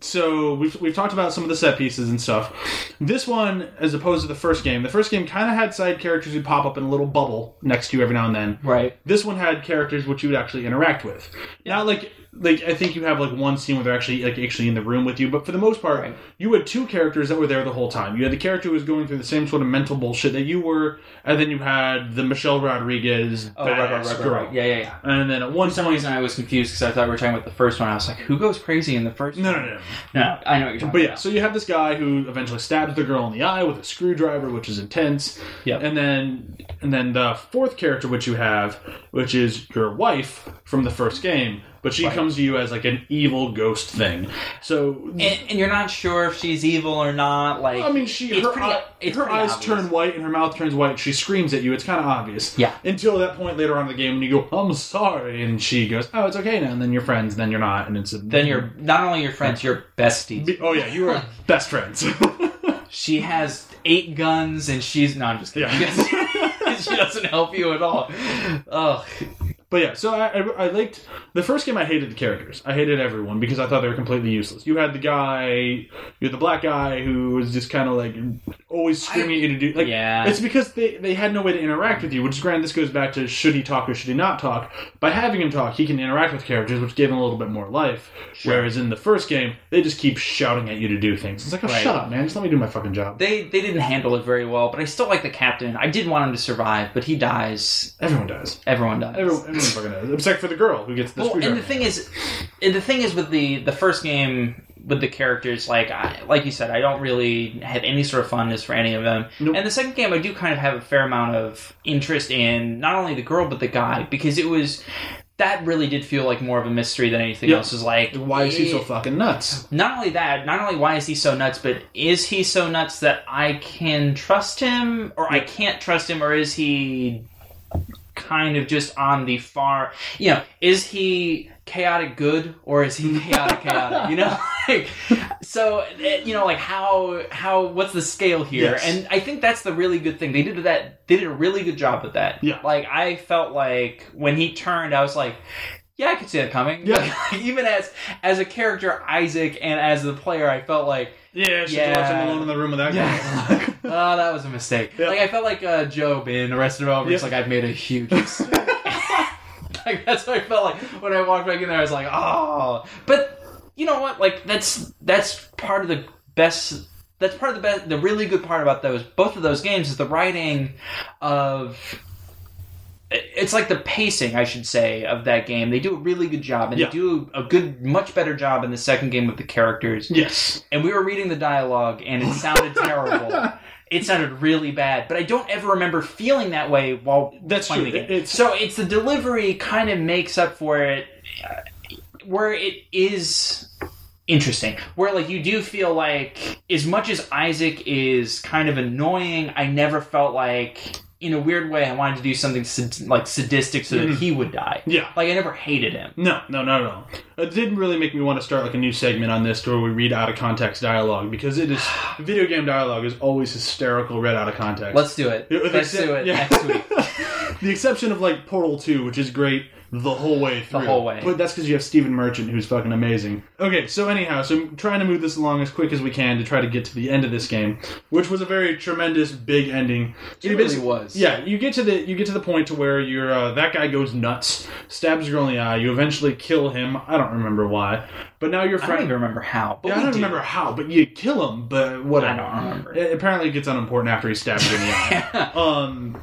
so we've we've talked about some of the set pieces and stuff. This one, as opposed to the first game, the first game kind of had side characters who pop up in a little bubble next to you every now and then. Right. This one had characters which you would actually interact with. Not like like I think you have like one scene where they're actually like actually in the room with you, but for the most part, Right. you had two characters that were there the whole time. You had the character who was going through the same sort of mental bullshit that you were, and then you had the Michelle Rodriguez Oh, right, right, right, girl. right. Yeah, yeah, yeah. And then at one For some point, reason, I was confused because I thought we were talking about the first one. I was like, who goes crazy in the first no, one? no, no. No, I know what you're talking But yeah, about. so you have this guy who eventually stabs the girl in the eye with a screwdriver, which is intense. Yep. And then and then the fourth character which you have, which is your wife from the first game, but she Right. comes to you as like an evil ghost thing. So and, and you're not sure if she's evil or not. Like, I mean, she it's her, pretty- eye- it's her eyes obvious. turn white and her mouth turns white. She screams at you. It's kind of obvious. Yeah. Until that point later on in the game when you go, "I'm sorry," and she goes, "Oh, it's okay now." And then you're friends. Then you're not, and it's a, Then you're not only your friends, you're besties. Oh yeah, you are best friends. She has eight guns and she's no, I'm just kidding. she doesn't help you at all. Ugh. But yeah, so I, I, I liked the first game. I hated the characters. I hated everyone because I thought they were completely useless. You had the guy, you had the black guy who was just kind of like always screaming at you to do. Like, Yeah. it's because they they had no way to interact with you. Which, granted, this goes back to should he talk or should he not talk. By having him talk, he can interact with characters, which gave him a little bit more life. Whereas in the first game, they just keep shouting at you to do things. It's like, oh, Right. shut up, man! Just let me do my fucking job. They they didn't handle it very well, but I still like the captain. I did want him to survive, but he dies. Everyone dies. Everyone dies. Everyone, everyone fucking dies, except for the girl who gets the well, and the thing is, and the thing is with the the first game with the characters, like I, like you said, I don't really have any sort of fondness for any of them. Nope. And the second game, I do kind of have a fair amount of interest in not only the girl but the guy because it was that really did feel like more of a mystery than anything Yep. else. Is like Why is he so eh, fucking nuts? not only that, not only why is he so nuts, but is he so nuts that I can trust him, or I can't trust him, or is he kind of just on the far? You know, is he chaotic good, or is he chaotic chaotic? You know, like so. eh, You know, like how how what's the scale here? Yes. And I think that's the really good thing. They did that. They did a really good job with that. Yeah. Like I felt like when he turned, I was like. Yeah, I could see that coming. Yeah. Like, even as as a character, Isaac, and as the player, I felt like, Yeah, she Yeah. left him alone in the room with that guy. oh, that was a mistake. Yeah. Like I felt like uh, Gob in Arrested Development. It's Yeah. like I've made a huge mistake. like that's what I felt like when I walked back in there. I was like, oh, but you know what? Like that's that's part of the best. That's part of the best. The really good part about those both of those games is the writing of it's like the pacing, I should say, of that game. They do a really good job, and Yeah. they do a good, much better job in the second game with the characters. yes. And we were reading the dialogue, and it sounded terrible. It sounded really bad, but I don't ever remember feeling that way while That's playing true. the game. It's- so it's the delivery kind of makes up for it, uh, where it is interesting. Where like you do feel like, as much as Isaac is kind of annoying, I never felt like. In a weird way, I wanted to do something sad- like sadistic so that Mhm. he would die. Yeah. Like I never hated him. No, no, no, no. It didn't really make me want to start like a new segment on this where we read out of context dialogue because it is video game dialogue is always hysterical read out of context. Let's do it. Let's do it yeah. next week. the exception of like Portal 2, which is great the whole way through. The whole way. But that's because you have Stephen Merchant, who's fucking amazing. Okay, so anyhow, so I'm trying to move this along as quick as we can to try to get to the end of this game, which was a very tremendous big ending. It You really was. Yeah, you get to the you get to the point to where you're uh, that guy goes nuts, stabs a girl in the eye. You eventually kill him. I don't remember why, but now your I don't even remember how. But Yeah, I don't do. remember how, but you kill him. But whatever. I don't remember. It apparently it gets unimportant after he stabs you in the eye. Um,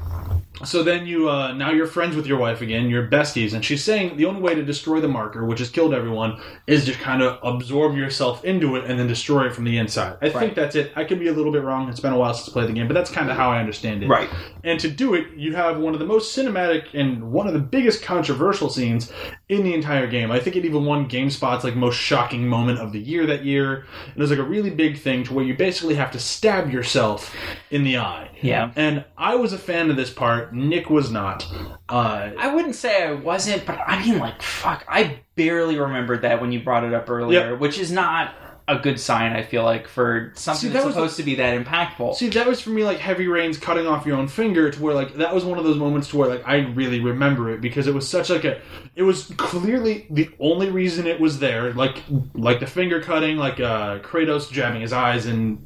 so then you uh, now you're friends with your wife again. You're besties, and she's saying the only way to destroy the marker, which has killed everyone, is to kind of absorb yourself into it and then destroy it from the inside. I think that's it. I could be a little bit wrong. It's been a while since I played the game, but that's kind of how I understand it. Right. And to do it, you have one of the most cinematic and one of the biggest controversial scenes in the entire game. I think it even won GameSpot's like most shocking moment of the year that year. It was like a really big thing to where you basically have to stab yourself in the eye. Yeah. And I was a fan of this part. Nick was not. Uh, I wouldn't say I wasn't, but I mean, like, fuck. I barely remembered that when you brought it up earlier, which is not a good sign, I feel like, for something See, that that's was supposed to be that impactful. See, that was for me like Heavy Rain's cutting off your own finger to where like that was one of those moments to where like I really remember it because it was such like a it was clearly the only reason it was there like like the finger cutting like uh Kratos jabbing his eyes in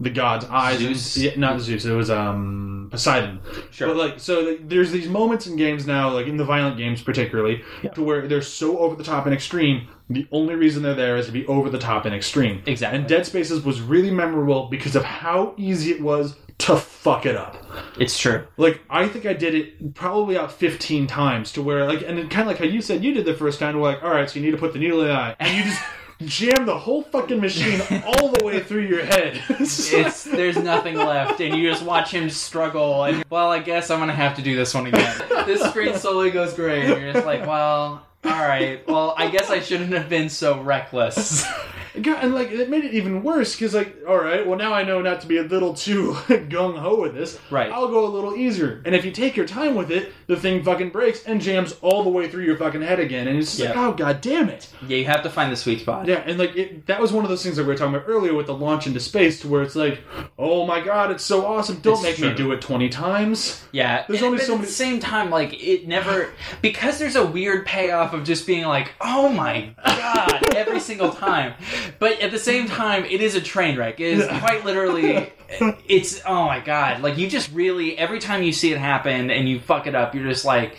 the god's eyes Zeus? and, yeah, not Zeus it was um Poseidon Sure. but like so like, there's these moments in games now like in the violent games particularly to where they're so over the top and extreme the only reason they're there is to be over the top and extreme Exactly. and Dead Spaces was really memorable because of how easy it was to fuck it up. it's true. Like I think I did it probably about fifteen times to where like and kind of like how you said you did the first time. We're like, all right, so you need to put the needle in the eye, and you just jam the whole fucking machine all the way through your head. It's It's there's nothing left, and you just watch him struggle. And well, I guess I'm gonna have to do this one again. this screen slowly goes gray, and you're just like, well, all right. Well, I guess I shouldn't have been so reckless. God, and like it made it even worse because like, all right, well now I know not to be a little too gung ho with this. Right. I'll go a little easier, and if you take your time with it, the thing fucking breaks and jams all the way through your fucking head again, and it's just like, oh god damn it. Yeah, you have to find the sweet spot. Yeah, and like it, that was one of those things that we were talking about earlier with the launch into space, to where it's like, oh my god, it's so awesome. Don't It's make true. me do it twenty times. Yeah, There's and- only but so at many- the same time, like it never because there's a weird payoff of just being like, oh my god, every single time. But at the same time, it is a train wreck. It is quite literally. It's oh my god! Like you just really every time you see it happen and you fuck it up, you're just like,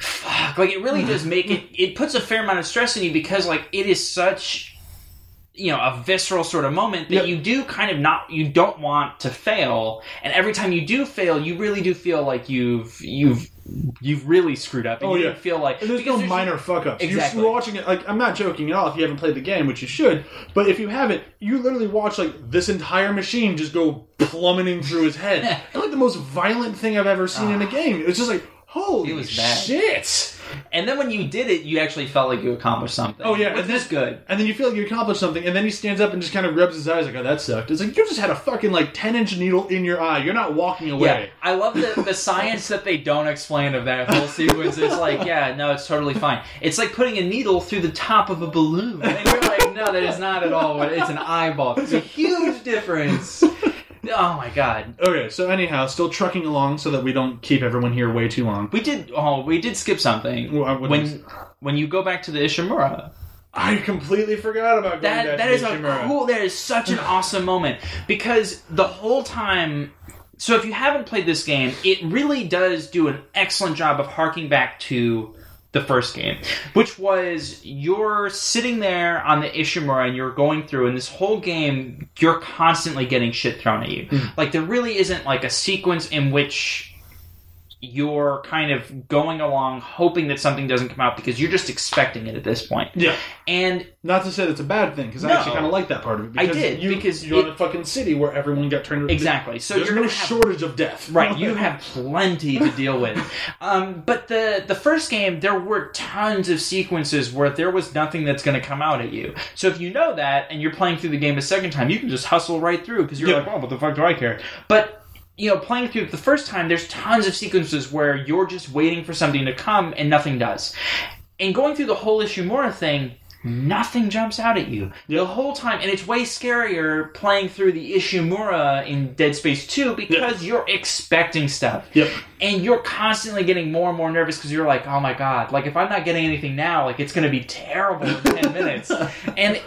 fuck. Like it really mm. does make it. It puts a fair amount of stress in you because like it is such you know a visceral sort of moment that Yep. you do kind of not you don't want to fail and every time you do fail you really do feel like you've you've you've really screwed up and Oh, you yeah. feel like And there's no minor fuck ups. Exactly. You're watching it like I'm not joking at all if you haven't played the game, which you should. But if you haven't, you literally watch like this entire machine just go plummeting through his head. and like the most violent thing I've ever seen in a ah. game. It was just like holy It was bad. shit. And then when you did it you actually felt like you accomplished something. Oh yeah, which and is good. And then you feel like you accomplished something, and then he stands up and just kind of rubs his eyes like, "Oh, that sucked." It's like you just had a fucking like ten inch needle in your eye. You're not walking yeah away. i love the, the science that they don't explain of that whole sequence. It's like yeah no it's totally fine. It's like putting a needle through the top of a balloon. And you're like no that is not at all what it's an eyeball. It's a huge difference oh my god Okay, so anyhow, still trucking along so that we don't keep everyone here way too long. We did. Oh, we did skip something Well, I wouldn't- when when you go back to the Ishimura. I completely forgot about going That back that to is a Ishimura. cool. That is such an awesome moment because the whole time. So if you haven't played this game, it really does do an excellent job of harking back to the first game, which was you're sitting there on the Ishimura and you're going through, and this whole game you're constantly getting shit thrown at you. Hmm. Like there really isn't like a sequence in which you're kind of going along hoping that something doesn't come out because you're just expecting it at this point. Yeah. And Not to say that's a bad thing, because I actually kind of like that part of it. I did, you, because you're in a fucking city where everyone got turned. exactly. So There's you're no shortage of death. Right, you have plenty to deal with. Um, but the the first game, there were tons of sequences where there was nothing that's going to come out at you. So if you know that and you're playing through the game a second time, you can just hustle right through because you're Yeah. like, "Well, what the fuck do I care?" But you know, playing through the first time, there's tons of sequences where you're just waiting for something to come and nothing does. And going through the whole Ishimura thing, nothing jumps out at you the whole time, and it's way scarier playing through the Ishimura in Dead Space 2 because you're expecting stuff. Yep. And you're constantly getting more and more nervous because you're like, oh my god, like if I'm not getting anything now, like it's going to be terrible in 10 minutes. And,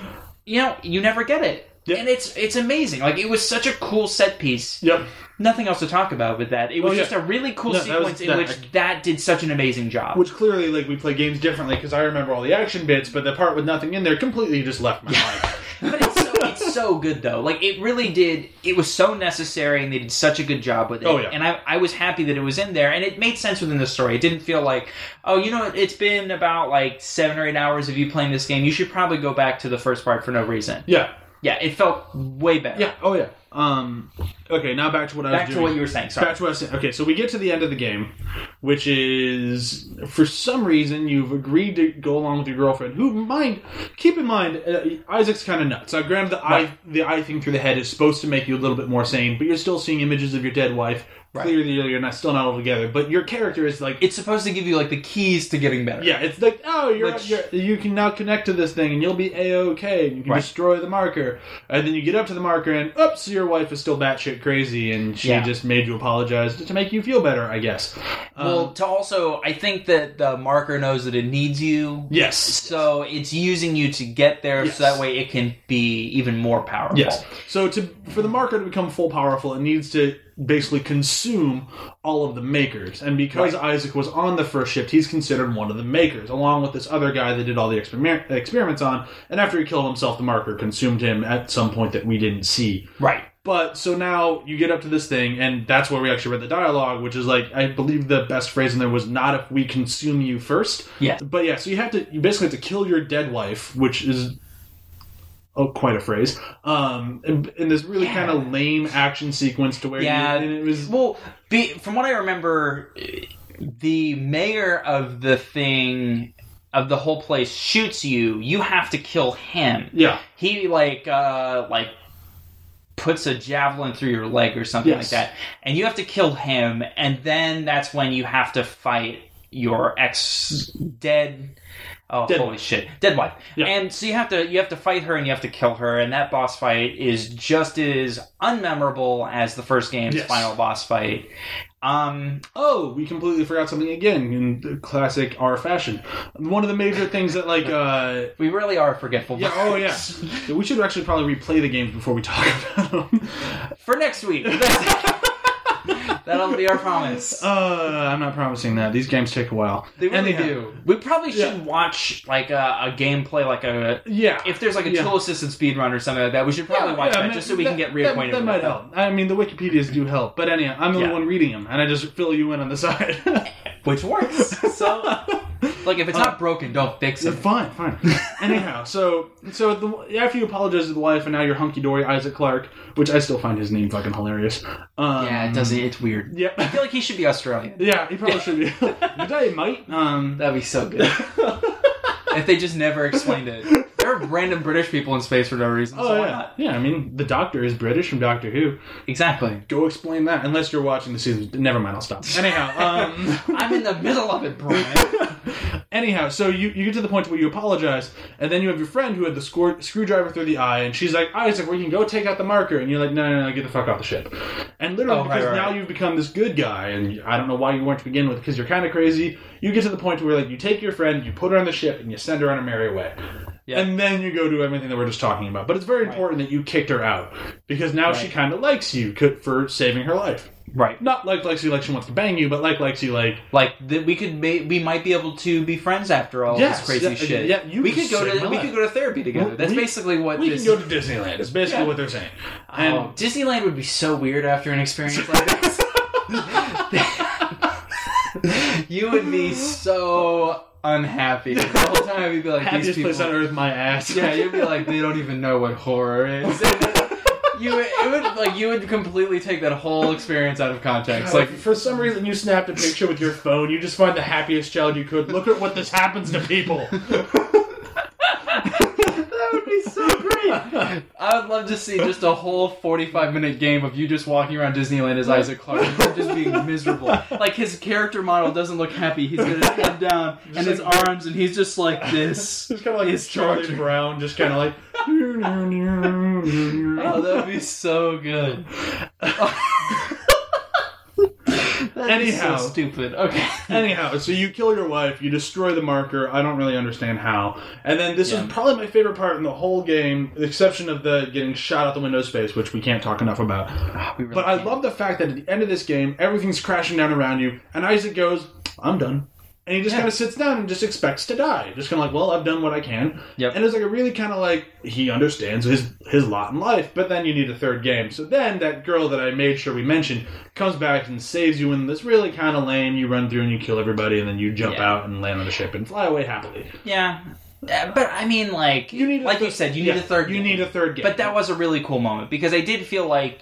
you know, you never get it. Yep. And it's it's amazing. Like it was such a cool set piece. Yep. Nothing else to talk about with that. It was Oh, yeah. just a really cool No, that was- sequence in that- which that did such an amazing job. Which clearly, like, we play games differently because I remember all the action bits, but the part with nothing in there completely just left my mind. But it's so it's so good though. Like it really did. It was so necessary, and they did such a good job with it. Oh, yeah. And I I was happy that it was in there, and it made sense within the story. It didn't feel like oh you know it's been about like seven or eight hours of you playing this game. You should probably go back to the first part for no reason. Yeah. Yeah, it felt way better. Yeah. Oh, yeah. Um. Okay. Now back to what I was Back doing. to what you were saying. Sorry. Back to what I was saying. Okay, so we get to the end of the game, which is for some reason you've agreed to go along with your girlfriend. Who mind? Keep in mind, uh, Isaac's kind of nuts. Now, granted, the eye the eye thing through the head is supposed to make you a little bit more sane, but you're still seeing images of your dead wife. Right. Clearly, you're not still not all together. But your character is like. It's supposed to give you like the keys to getting better. yeah, it's like oh, you're, Which- you're you can now connect to this thing and you'll be a okay. and You can Right. destroy the marker, and then you get up to the marker and oops, your wife is still batshit crazy, and she Yeah. just made you apologize to make you feel better, I guess. Well, Um, to also, I think that the marker knows that it needs you. yes, So it's using you to get there, Yes. so that way it can be even more powerful. yes. So to for the marker to become full powerful, it needs to basically consume all of the makers, and because Right. Isaac was on the first shift, he's considered one of the makers, along with this other guy that did all the experiment, experiments on. And after he killed himself, the marker consumed him at some point that we didn't see. Right. But so now you get up to this thing, and that's where we actually read the dialogue, which is like I believe the best phrase in there was "not if we consume you first. Yeah. But yeah, so you have to you basically have to kill your dead wife, which is oh quite a phrase. Um, in, in this really Yeah. kind of lame action sequence to where Yeah. you, and it was Well, be, from what I remember, the mayor of the thing of the whole place shoots you, you have to kill him. Yeah. He like uh like puts a javelin through your leg or something Yes. like that, and you have to kill him, and then that's when you have to fight your ex dead. Oh Dead holy wife. shit, dead wife! Yeah. And so you have to you have to fight her and you have to kill her, and that boss fight is just as unmemorable as the first game's Yes. final boss fight. Um, Oh, we completely forgot something again in the classic R fashion. One of the major things that like uh we really are forgetful. yeah, oh yeah. We should actually probably replay the games before we talk about them. For next week, that'll be our promise. Uh, I'm not promising that. These games take a while. They really Anyhow. do. We probably should Yeah. watch like a, a gameplay, like a Yeah. if there's like a Yeah. tool assisted speedrun or something like that. We should probably watch that man, just so we can get reacquainted. That, that with might it. help. I mean, the Wikipedias do help, but anyhow, I'm the Yeah. one reading them, and I just fill you in on the side. which works. So, like, if it's Uh, not broken, don't fix it. fine, fine. Anyhow, so so the, after you apologize to the wife, and now you're hunky dory Isaac Clarke, which I still find his name fucking hilarious. Um, Yeah, it doesn't. It's weird. Yeah, I feel like he should be Australian. yeah, he probably should be. Good day, mate. Um, That'd be so good. if they just never explained it. There are random British people in space for no reason. oh so why yeah, not? yeah. I mean, the Doctor is British from Doctor Who. Exactly. Go explain that, unless you're watching the season. Never mind, I'll stop. Anyhow, um, I'm in the middle of it, Brian. Anyhow, so you, you get to the point where you apologize, and then you have your friend who had the screw, screwdriver through the eye, and she's like, Isaac, we can go take out the marker. And you're like, no, no, no, get the fuck off the ship. And literally, Oh, because right, now you've become this good guy, and I don't know why you weren't to begin with, because you're kind of crazy. You get to the point where, like, you take your friend, you put her on the ship, and you send her on a merry way. Yeah. And then you go do everything that we're just talking about. But it's very Right. important that you kicked her out, because now she kind of likes you for saving her life. Right. Not like likes you like she wants to bang you, but like likes you like Like that, we could ma- we might be able to be friends after all Yes, this crazy yeah, shit. yeah, you we could go to we life. could go to therapy together. That's We- basically what we this. can go to Disneyland. Is basically Yeah. what they're saying. Oh, and oh, Disneyland would be so weird after an experience like this. you would be so unhappy the whole time. You'd be like, these happiest people. place on earth, my ass. Yeah, you'd be like, they don't even know what horror is. you would, it would like you would completely take that whole experience out of context. like Like for some reason you snapped a picture with your phone. You just find the happiest child you could. Look at what this happens to people. That be so great. I would love to see just a whole 45 minute game of you just walking around Disneyland as Isaac Clarke and him just being miserable. Like his character model doesn't look happy. He's got his head down and his like- arms, and he's just like this. It's kind of like His Charlie torture. Brown, just kind of like. Oh, that would be so good. Anyhow. so stupid. Okay. Anyhow, so you kill your wife, you destroy the marker. I don't really understand how. And then this Yeah. is probably my favorite part in the whole game, the exception of the getting shot out the window space, which we can't talk enough about. Really But I love the fact that at the end of this game, everything's crashing down around you, and Isaac goes, "I'm done," and he just Yeah. kind of sits down and just expects to die, just kind of like, "Well, I've done what I can." Yep. And it's like a really kind of like he understands his his lot in life, but then you need a third game. So then that girl that I made sure we mentioned comes back and saves you in this really kind of lame. You run through and you kill everybody, and then you jump Yeah. out and land on the ship and fly away happily. Yeah. Uh, But I mean, like, You need like thir- you said, you yeah, need a third. You game. need a third game. But that was a really cool moment because I did feel like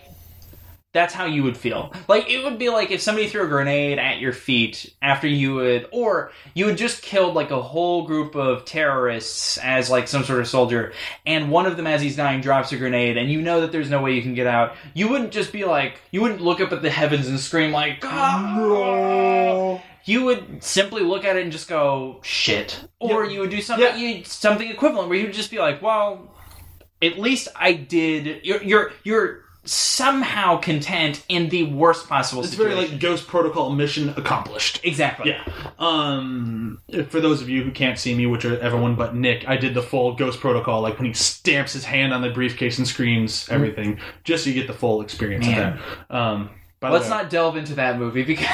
that's how you would feel. Like it would be like if somebody threw a grenade at your feet after you would, or you had just killed like a whole group of terrorists as like some sort of soldier, and one of them as he's dying drops a grenade, and you know that there's no way you can get out. You wouldn't just be like, you wouldn't look up at the heavens and scream like, "Ah!" you would simply look at it and just go shit or Yeah. you would do something Yeah. you, something equivalent where you would just be like well at least i did you're you're, you're somehow content in the worst possible It's situation very like Ghost Protocol mission accomplished. exactly Yeah. Um, for those of you who can't see me, which are everyone but Nick, I did the full Ghost Protocol, like when he stamps his hand on the briefcase and screams everything, just so you get the full experience Man. of that. Um, let's way, not delve into that movie because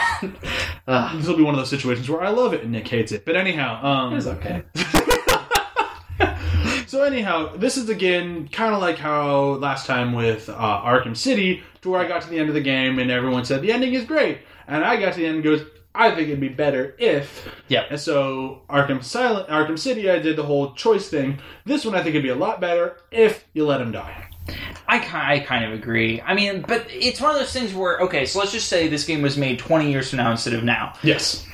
uh, This will be one of those situations where I love it and Nick hates it. But anyhow, um, it's okay So anyhow, this is again kind of like how last time with uh, Arkham City, to where I got to the end of the game and everyone said the ending is great, and I got to the end and goes, I think it'd be better if. Yep. And so Arkham Asylum, Arkham City, I did the whole choice thing. This one I think it'd be a lot better if you let him die. I, I kind of agree i mean but it's one of those things where okay so let's just say this game was made 20 years from now instead of now Yes.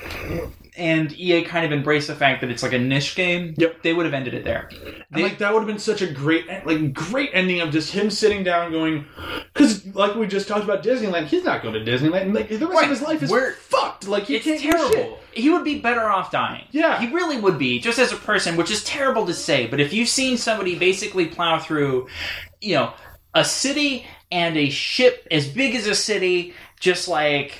And EA kind of embraced the fact that it's like a niche game, Yep. they would have ended it there. They- like that would have been such a great, like great ending of just him sitting down, going, because like we just talked about Disneyland, he's not going to Disneyland. And, like the rest Right. of his life is We're- fucked. Like he it's can't terrible. He would be better off dying. Yeah. He really would be, just as a person, which is terrible to say. But if you've seen somebody basically plow through, you know, a city and a ship as big as a city, just like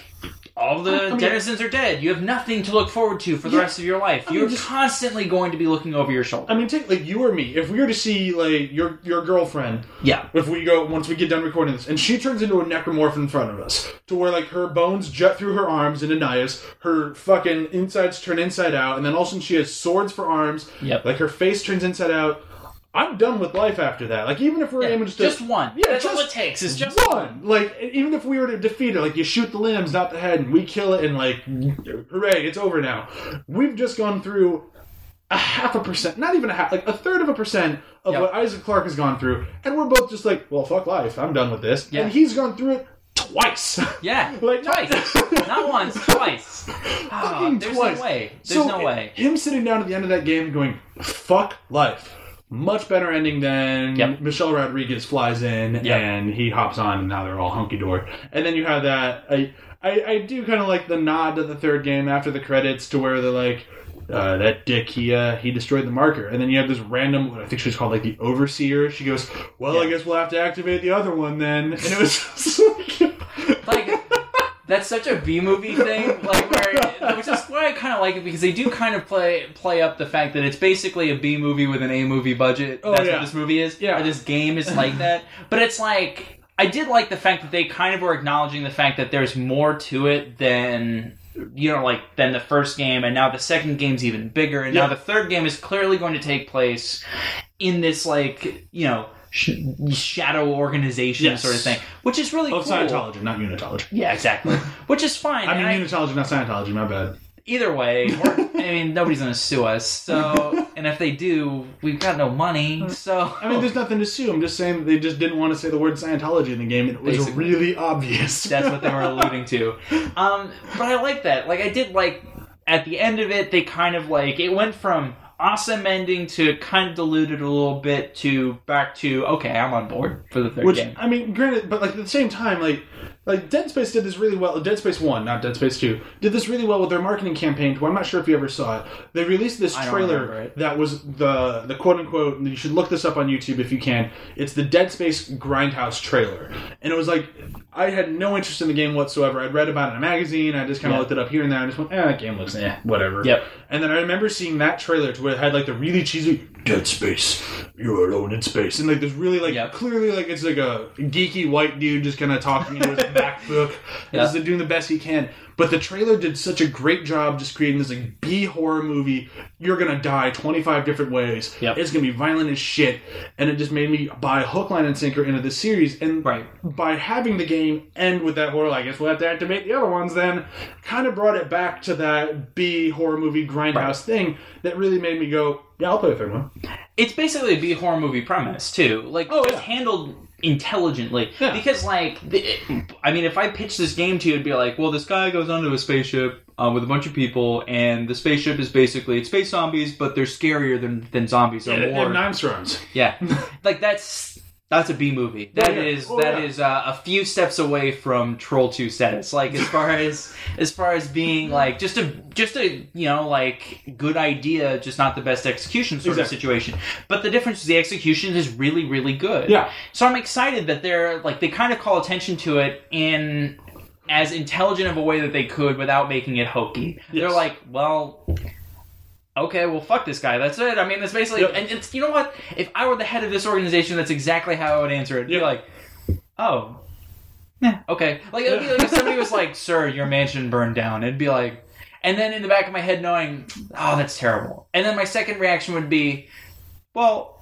all the I mean- denizens are dead, you have nothing to look forward to for the Yeah. rest of your life. I You're just- constantly going to be looking over your shoulder. I mean, take like you or me. If we were to see like your your girlfriend, yeah. if we go once we get done recording this, and she turns into a necromorph in front of us, to where like her bones jut through her arms into Nias, her fucking insides turn inside out, and then all of a sudden she has swords for arms. Yep. Like her face turns inside out. I'm done with life after that. Like even if we're Yeah, aiming just just one. Yeah, That's all it takes. Is just one. Like even if we were to defeat it, like you shoot the limbs, not the head, and we kill it, and like hooray, it's over now. We've just gone through a half a percent, not even a half, like a third of a percent of Yep. what Isaac Clarke has gone through, and we're both just like, well, fuck life, I'm done with this. Yeah. And he's gone through it twice. Yeah, Like- twice, not once, twice. Fucking ah, there's twice. no way. There's So, no way. Him sitting down at the end of that game going, fuck life. Much better ending than Yep. Michelle Rodriguez flies in Yep. and he hops on and now they're all hunky dory. And then you have that. I I, I do kind of like the nod to the third game after the credits to where they're like, uh, that dick he uh, he destroyed the marker. And then you have this random what I think she's called like the overseer. She goes, well, I guess we'll have to activate the other one then. And it was just like, like that's such a B movie thing, like which is why I kind of like it because they do kind of play play up the fact that it's basically a B movie with an A movie budget. Oh, That's yeah. what this movie is. Yeah. or this game is like that. But it's like I did like the fact that they kind of were acknowledging the fact that there's more to it than you know like than the first game and now the second game's even bigger and Yeah. now the third game is clearly going to take place in this like you know sh- shadow organization Yes. sort of thing which is really of cool Scientology, not Unitology. yeah, exactly. Which is fine. I mean, I- Unitology, not Scientology, my bad. either way, I mean, nobody's going to sue us. So, and if they do, we've got no money. So, I mean, there's nothing to sue. I'm just saying they just didn't want to say the word Scientology in the game, it was Basically. really obvious. that's what they were alluding to. Um, but I like that. Like, I did like at the end of it, they kind of like it went from awesome ending to kind of dilute it a little bit to back to okay, I'm on board for the third Which game. I mean, granted, but like at the same time, like like Dead Space did this really well. Dead Space One, not Dead Space Two, did this really well with their marketing campaign. To I'm not sure if you ever saw it. They released this trailer that was the the quote unquote. You should look this up on YouTube if you can. It's the Dead Space Grindhouse trailer, and it was like I had no interest in the game whatsoever. I'd read about it in a magazine. I just kind of Yeah. looked it up here and there. and just went, eh, that game looks eh, whatever. Yep. And then I remember seeing that trailer to where it had like the really cheesy Dead Space, you're alone in space, and like this really like Yep. clearly like it's like a geeky white dude just kind of talking into his MacBook, and just doing the best he can. But the trailer did such a great job just creating this like B horror movie. You're gonna die 25 different ways. Yep. It's gonna be violent as shit, and it just made me buy hook, line, and sinker into this series. And Right. by having the game end with that horror, I guess we'll have to activate the other ones. Then, kind of brought it back to that B horror movie grindhouse thing that really made me go, yeah, I'll play the third one. it's basically a B horror movie premise too. Like Oh, it's yeah. handled intelligently. Yeah. Because like, the, I mean, if I pitched this game to you, it'd be like, well, this guy goes onto a spaceship uh, with a bunch of people, and the spaceship is basically it's space zombies, but they're scarier than than zombies. They're And, more, and Armstrongs. yeah, like that's. That's a B movie. That yeah. is Oh, that yeah. is uh, a few steps away from Troll Two status. Like as far as as far as being like just a just a you know like good idea, just not the best execution sort Exactly. of situation. But the difference is the execution is really really good. Yeah. So I'm excited that they're like they kind of call attention to it in as intelligent of a way that they could without making it hokey. They're like, well, okay, well, fuck this guy. That's it. I mean, that's basically. Yep. And it's you know what? If I were the head of this organization, that's exactly how I would answer it. Yep. Be like, oh, yeah, okay. Like it'd be like if somebody was like, "Sir, your mansion burned down." It'd be like, and then in the back of my head, knowing, oh, that's terrible. And then my second reaction would be, well,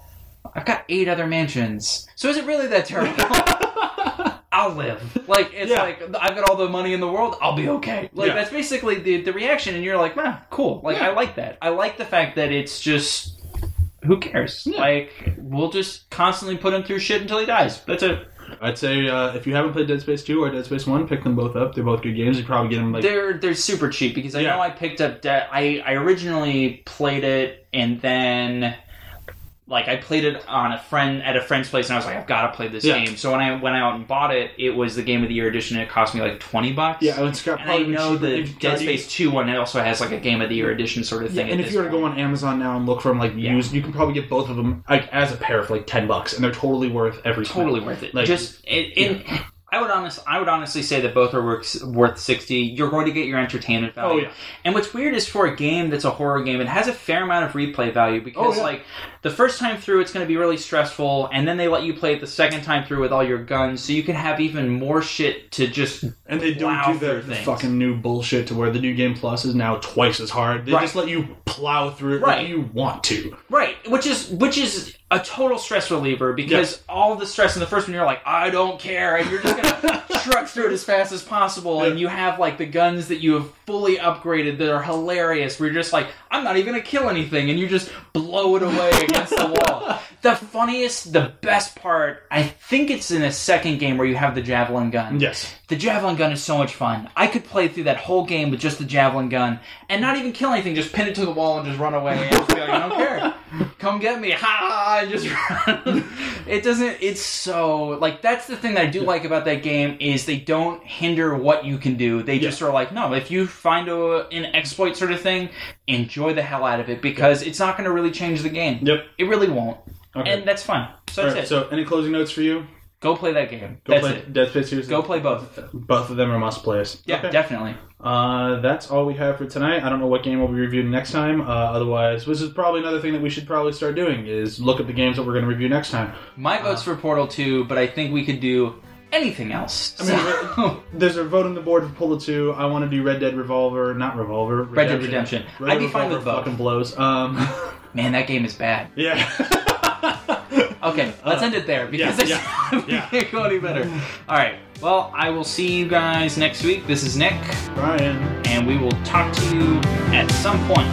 I've got eight other mansions, so is it really that terrible? I'll live. Like it's Yeah. like I've got all the money in the world. I'll be okay. Like Yeah. that's basically the the reaction, and you're like, man, cool. Like Yeah. I like that. I like the fact that it's just who cares? Like we'll just constantly put him through shit until he dies. That's it. I'd say uh, if you haven't played Dead Space 2 or Dead Space 1, pick them both up. They're both good games. You probably get them like They're they're super cheap because I Yeah. know I picked up De- I I originally played it and then like I played it on a friend at a friend's place and I was like I've got to play this Yeah. game. So when I went out and bought it, it was the game of the year edition. and It cost me like twenty bucks. yeah, it's got and I know the Dead Space Two one also has like a game of the year edition sort of Yeah, thing. and if you were to go on Amazon now and look for them like Yeah. used, you can probably get both of them like as a pair for like ten bucks, and they're totally worth every totally worth it. Like- Just it, it, I would honest, I would honestly say that both are worth, worth sixty. You're going to get your entertainment oh, value. Oh yeah, And what's weird is for a game that's a horror game, it has a fair amount of replay value because, Oh, yeah. like, the first time through, it's going to be really stressful, and then they let you play it the second time through with all your guns, so you can have even more shit to just. and they don't do their the fucking new bullshit to where the new game plus is now twice as hard. They Right. just let you plow through it Right. like you want to. Right, which is which is a total stress reliever because all the stress in the first one, you're like, I don't care, and you're just gonna truck through it as fast as possible, and you have like the guns that you have fully upgraded that are hilarious. Where you're just like, I'm not even gonna kill anything, and you just blow it away against the wall. The funniest, the best part, I think it's in a second game where you have the javelin gun. Yes. The javelin gun is so much fun. I could play through that whole game with just the javelin gun and not even kill anything, just pin it to the wall and just run away and just be like, I don't care. Come get me. Ha! And just run. It doesn't, it's so, like, that's the thing that I do like about that game is they don't hinder what you can do. They just are like, no, if you find a, an exploit sort of thing, enjoy the hell out of it because it's not going to really change the game. Yep. It really won't. Okay. And that's fine. So All that's right, it. so any closing notes for you? Go play that game. Go that's play it. Dead Space 2. Go play both. Both of them are must plays. Yeah, Okay. definitely. Uh, that's all we have for tonight. I don't know what game we'll be reviewing next time. Uh, otherwise, this is probably another thing that we should probably start doing is look at the games that we're going to review next time. My vote's for Portal 2, but I think we could do anything else. I mean, So- There's a vote on the board for Portal 2. I want to do Red Dead Revolver, not Revolver. Red Dead Redemption. Red I'd Dead be fine with both. Fucking blows. Um, Man, that game is bad. yeah. Okay, let's Uh, end it there because yeah, it's- yeah, can't go any better. All right. Well, I will see you guys next week. This is Nick, Brian. and we will talk to you at some point.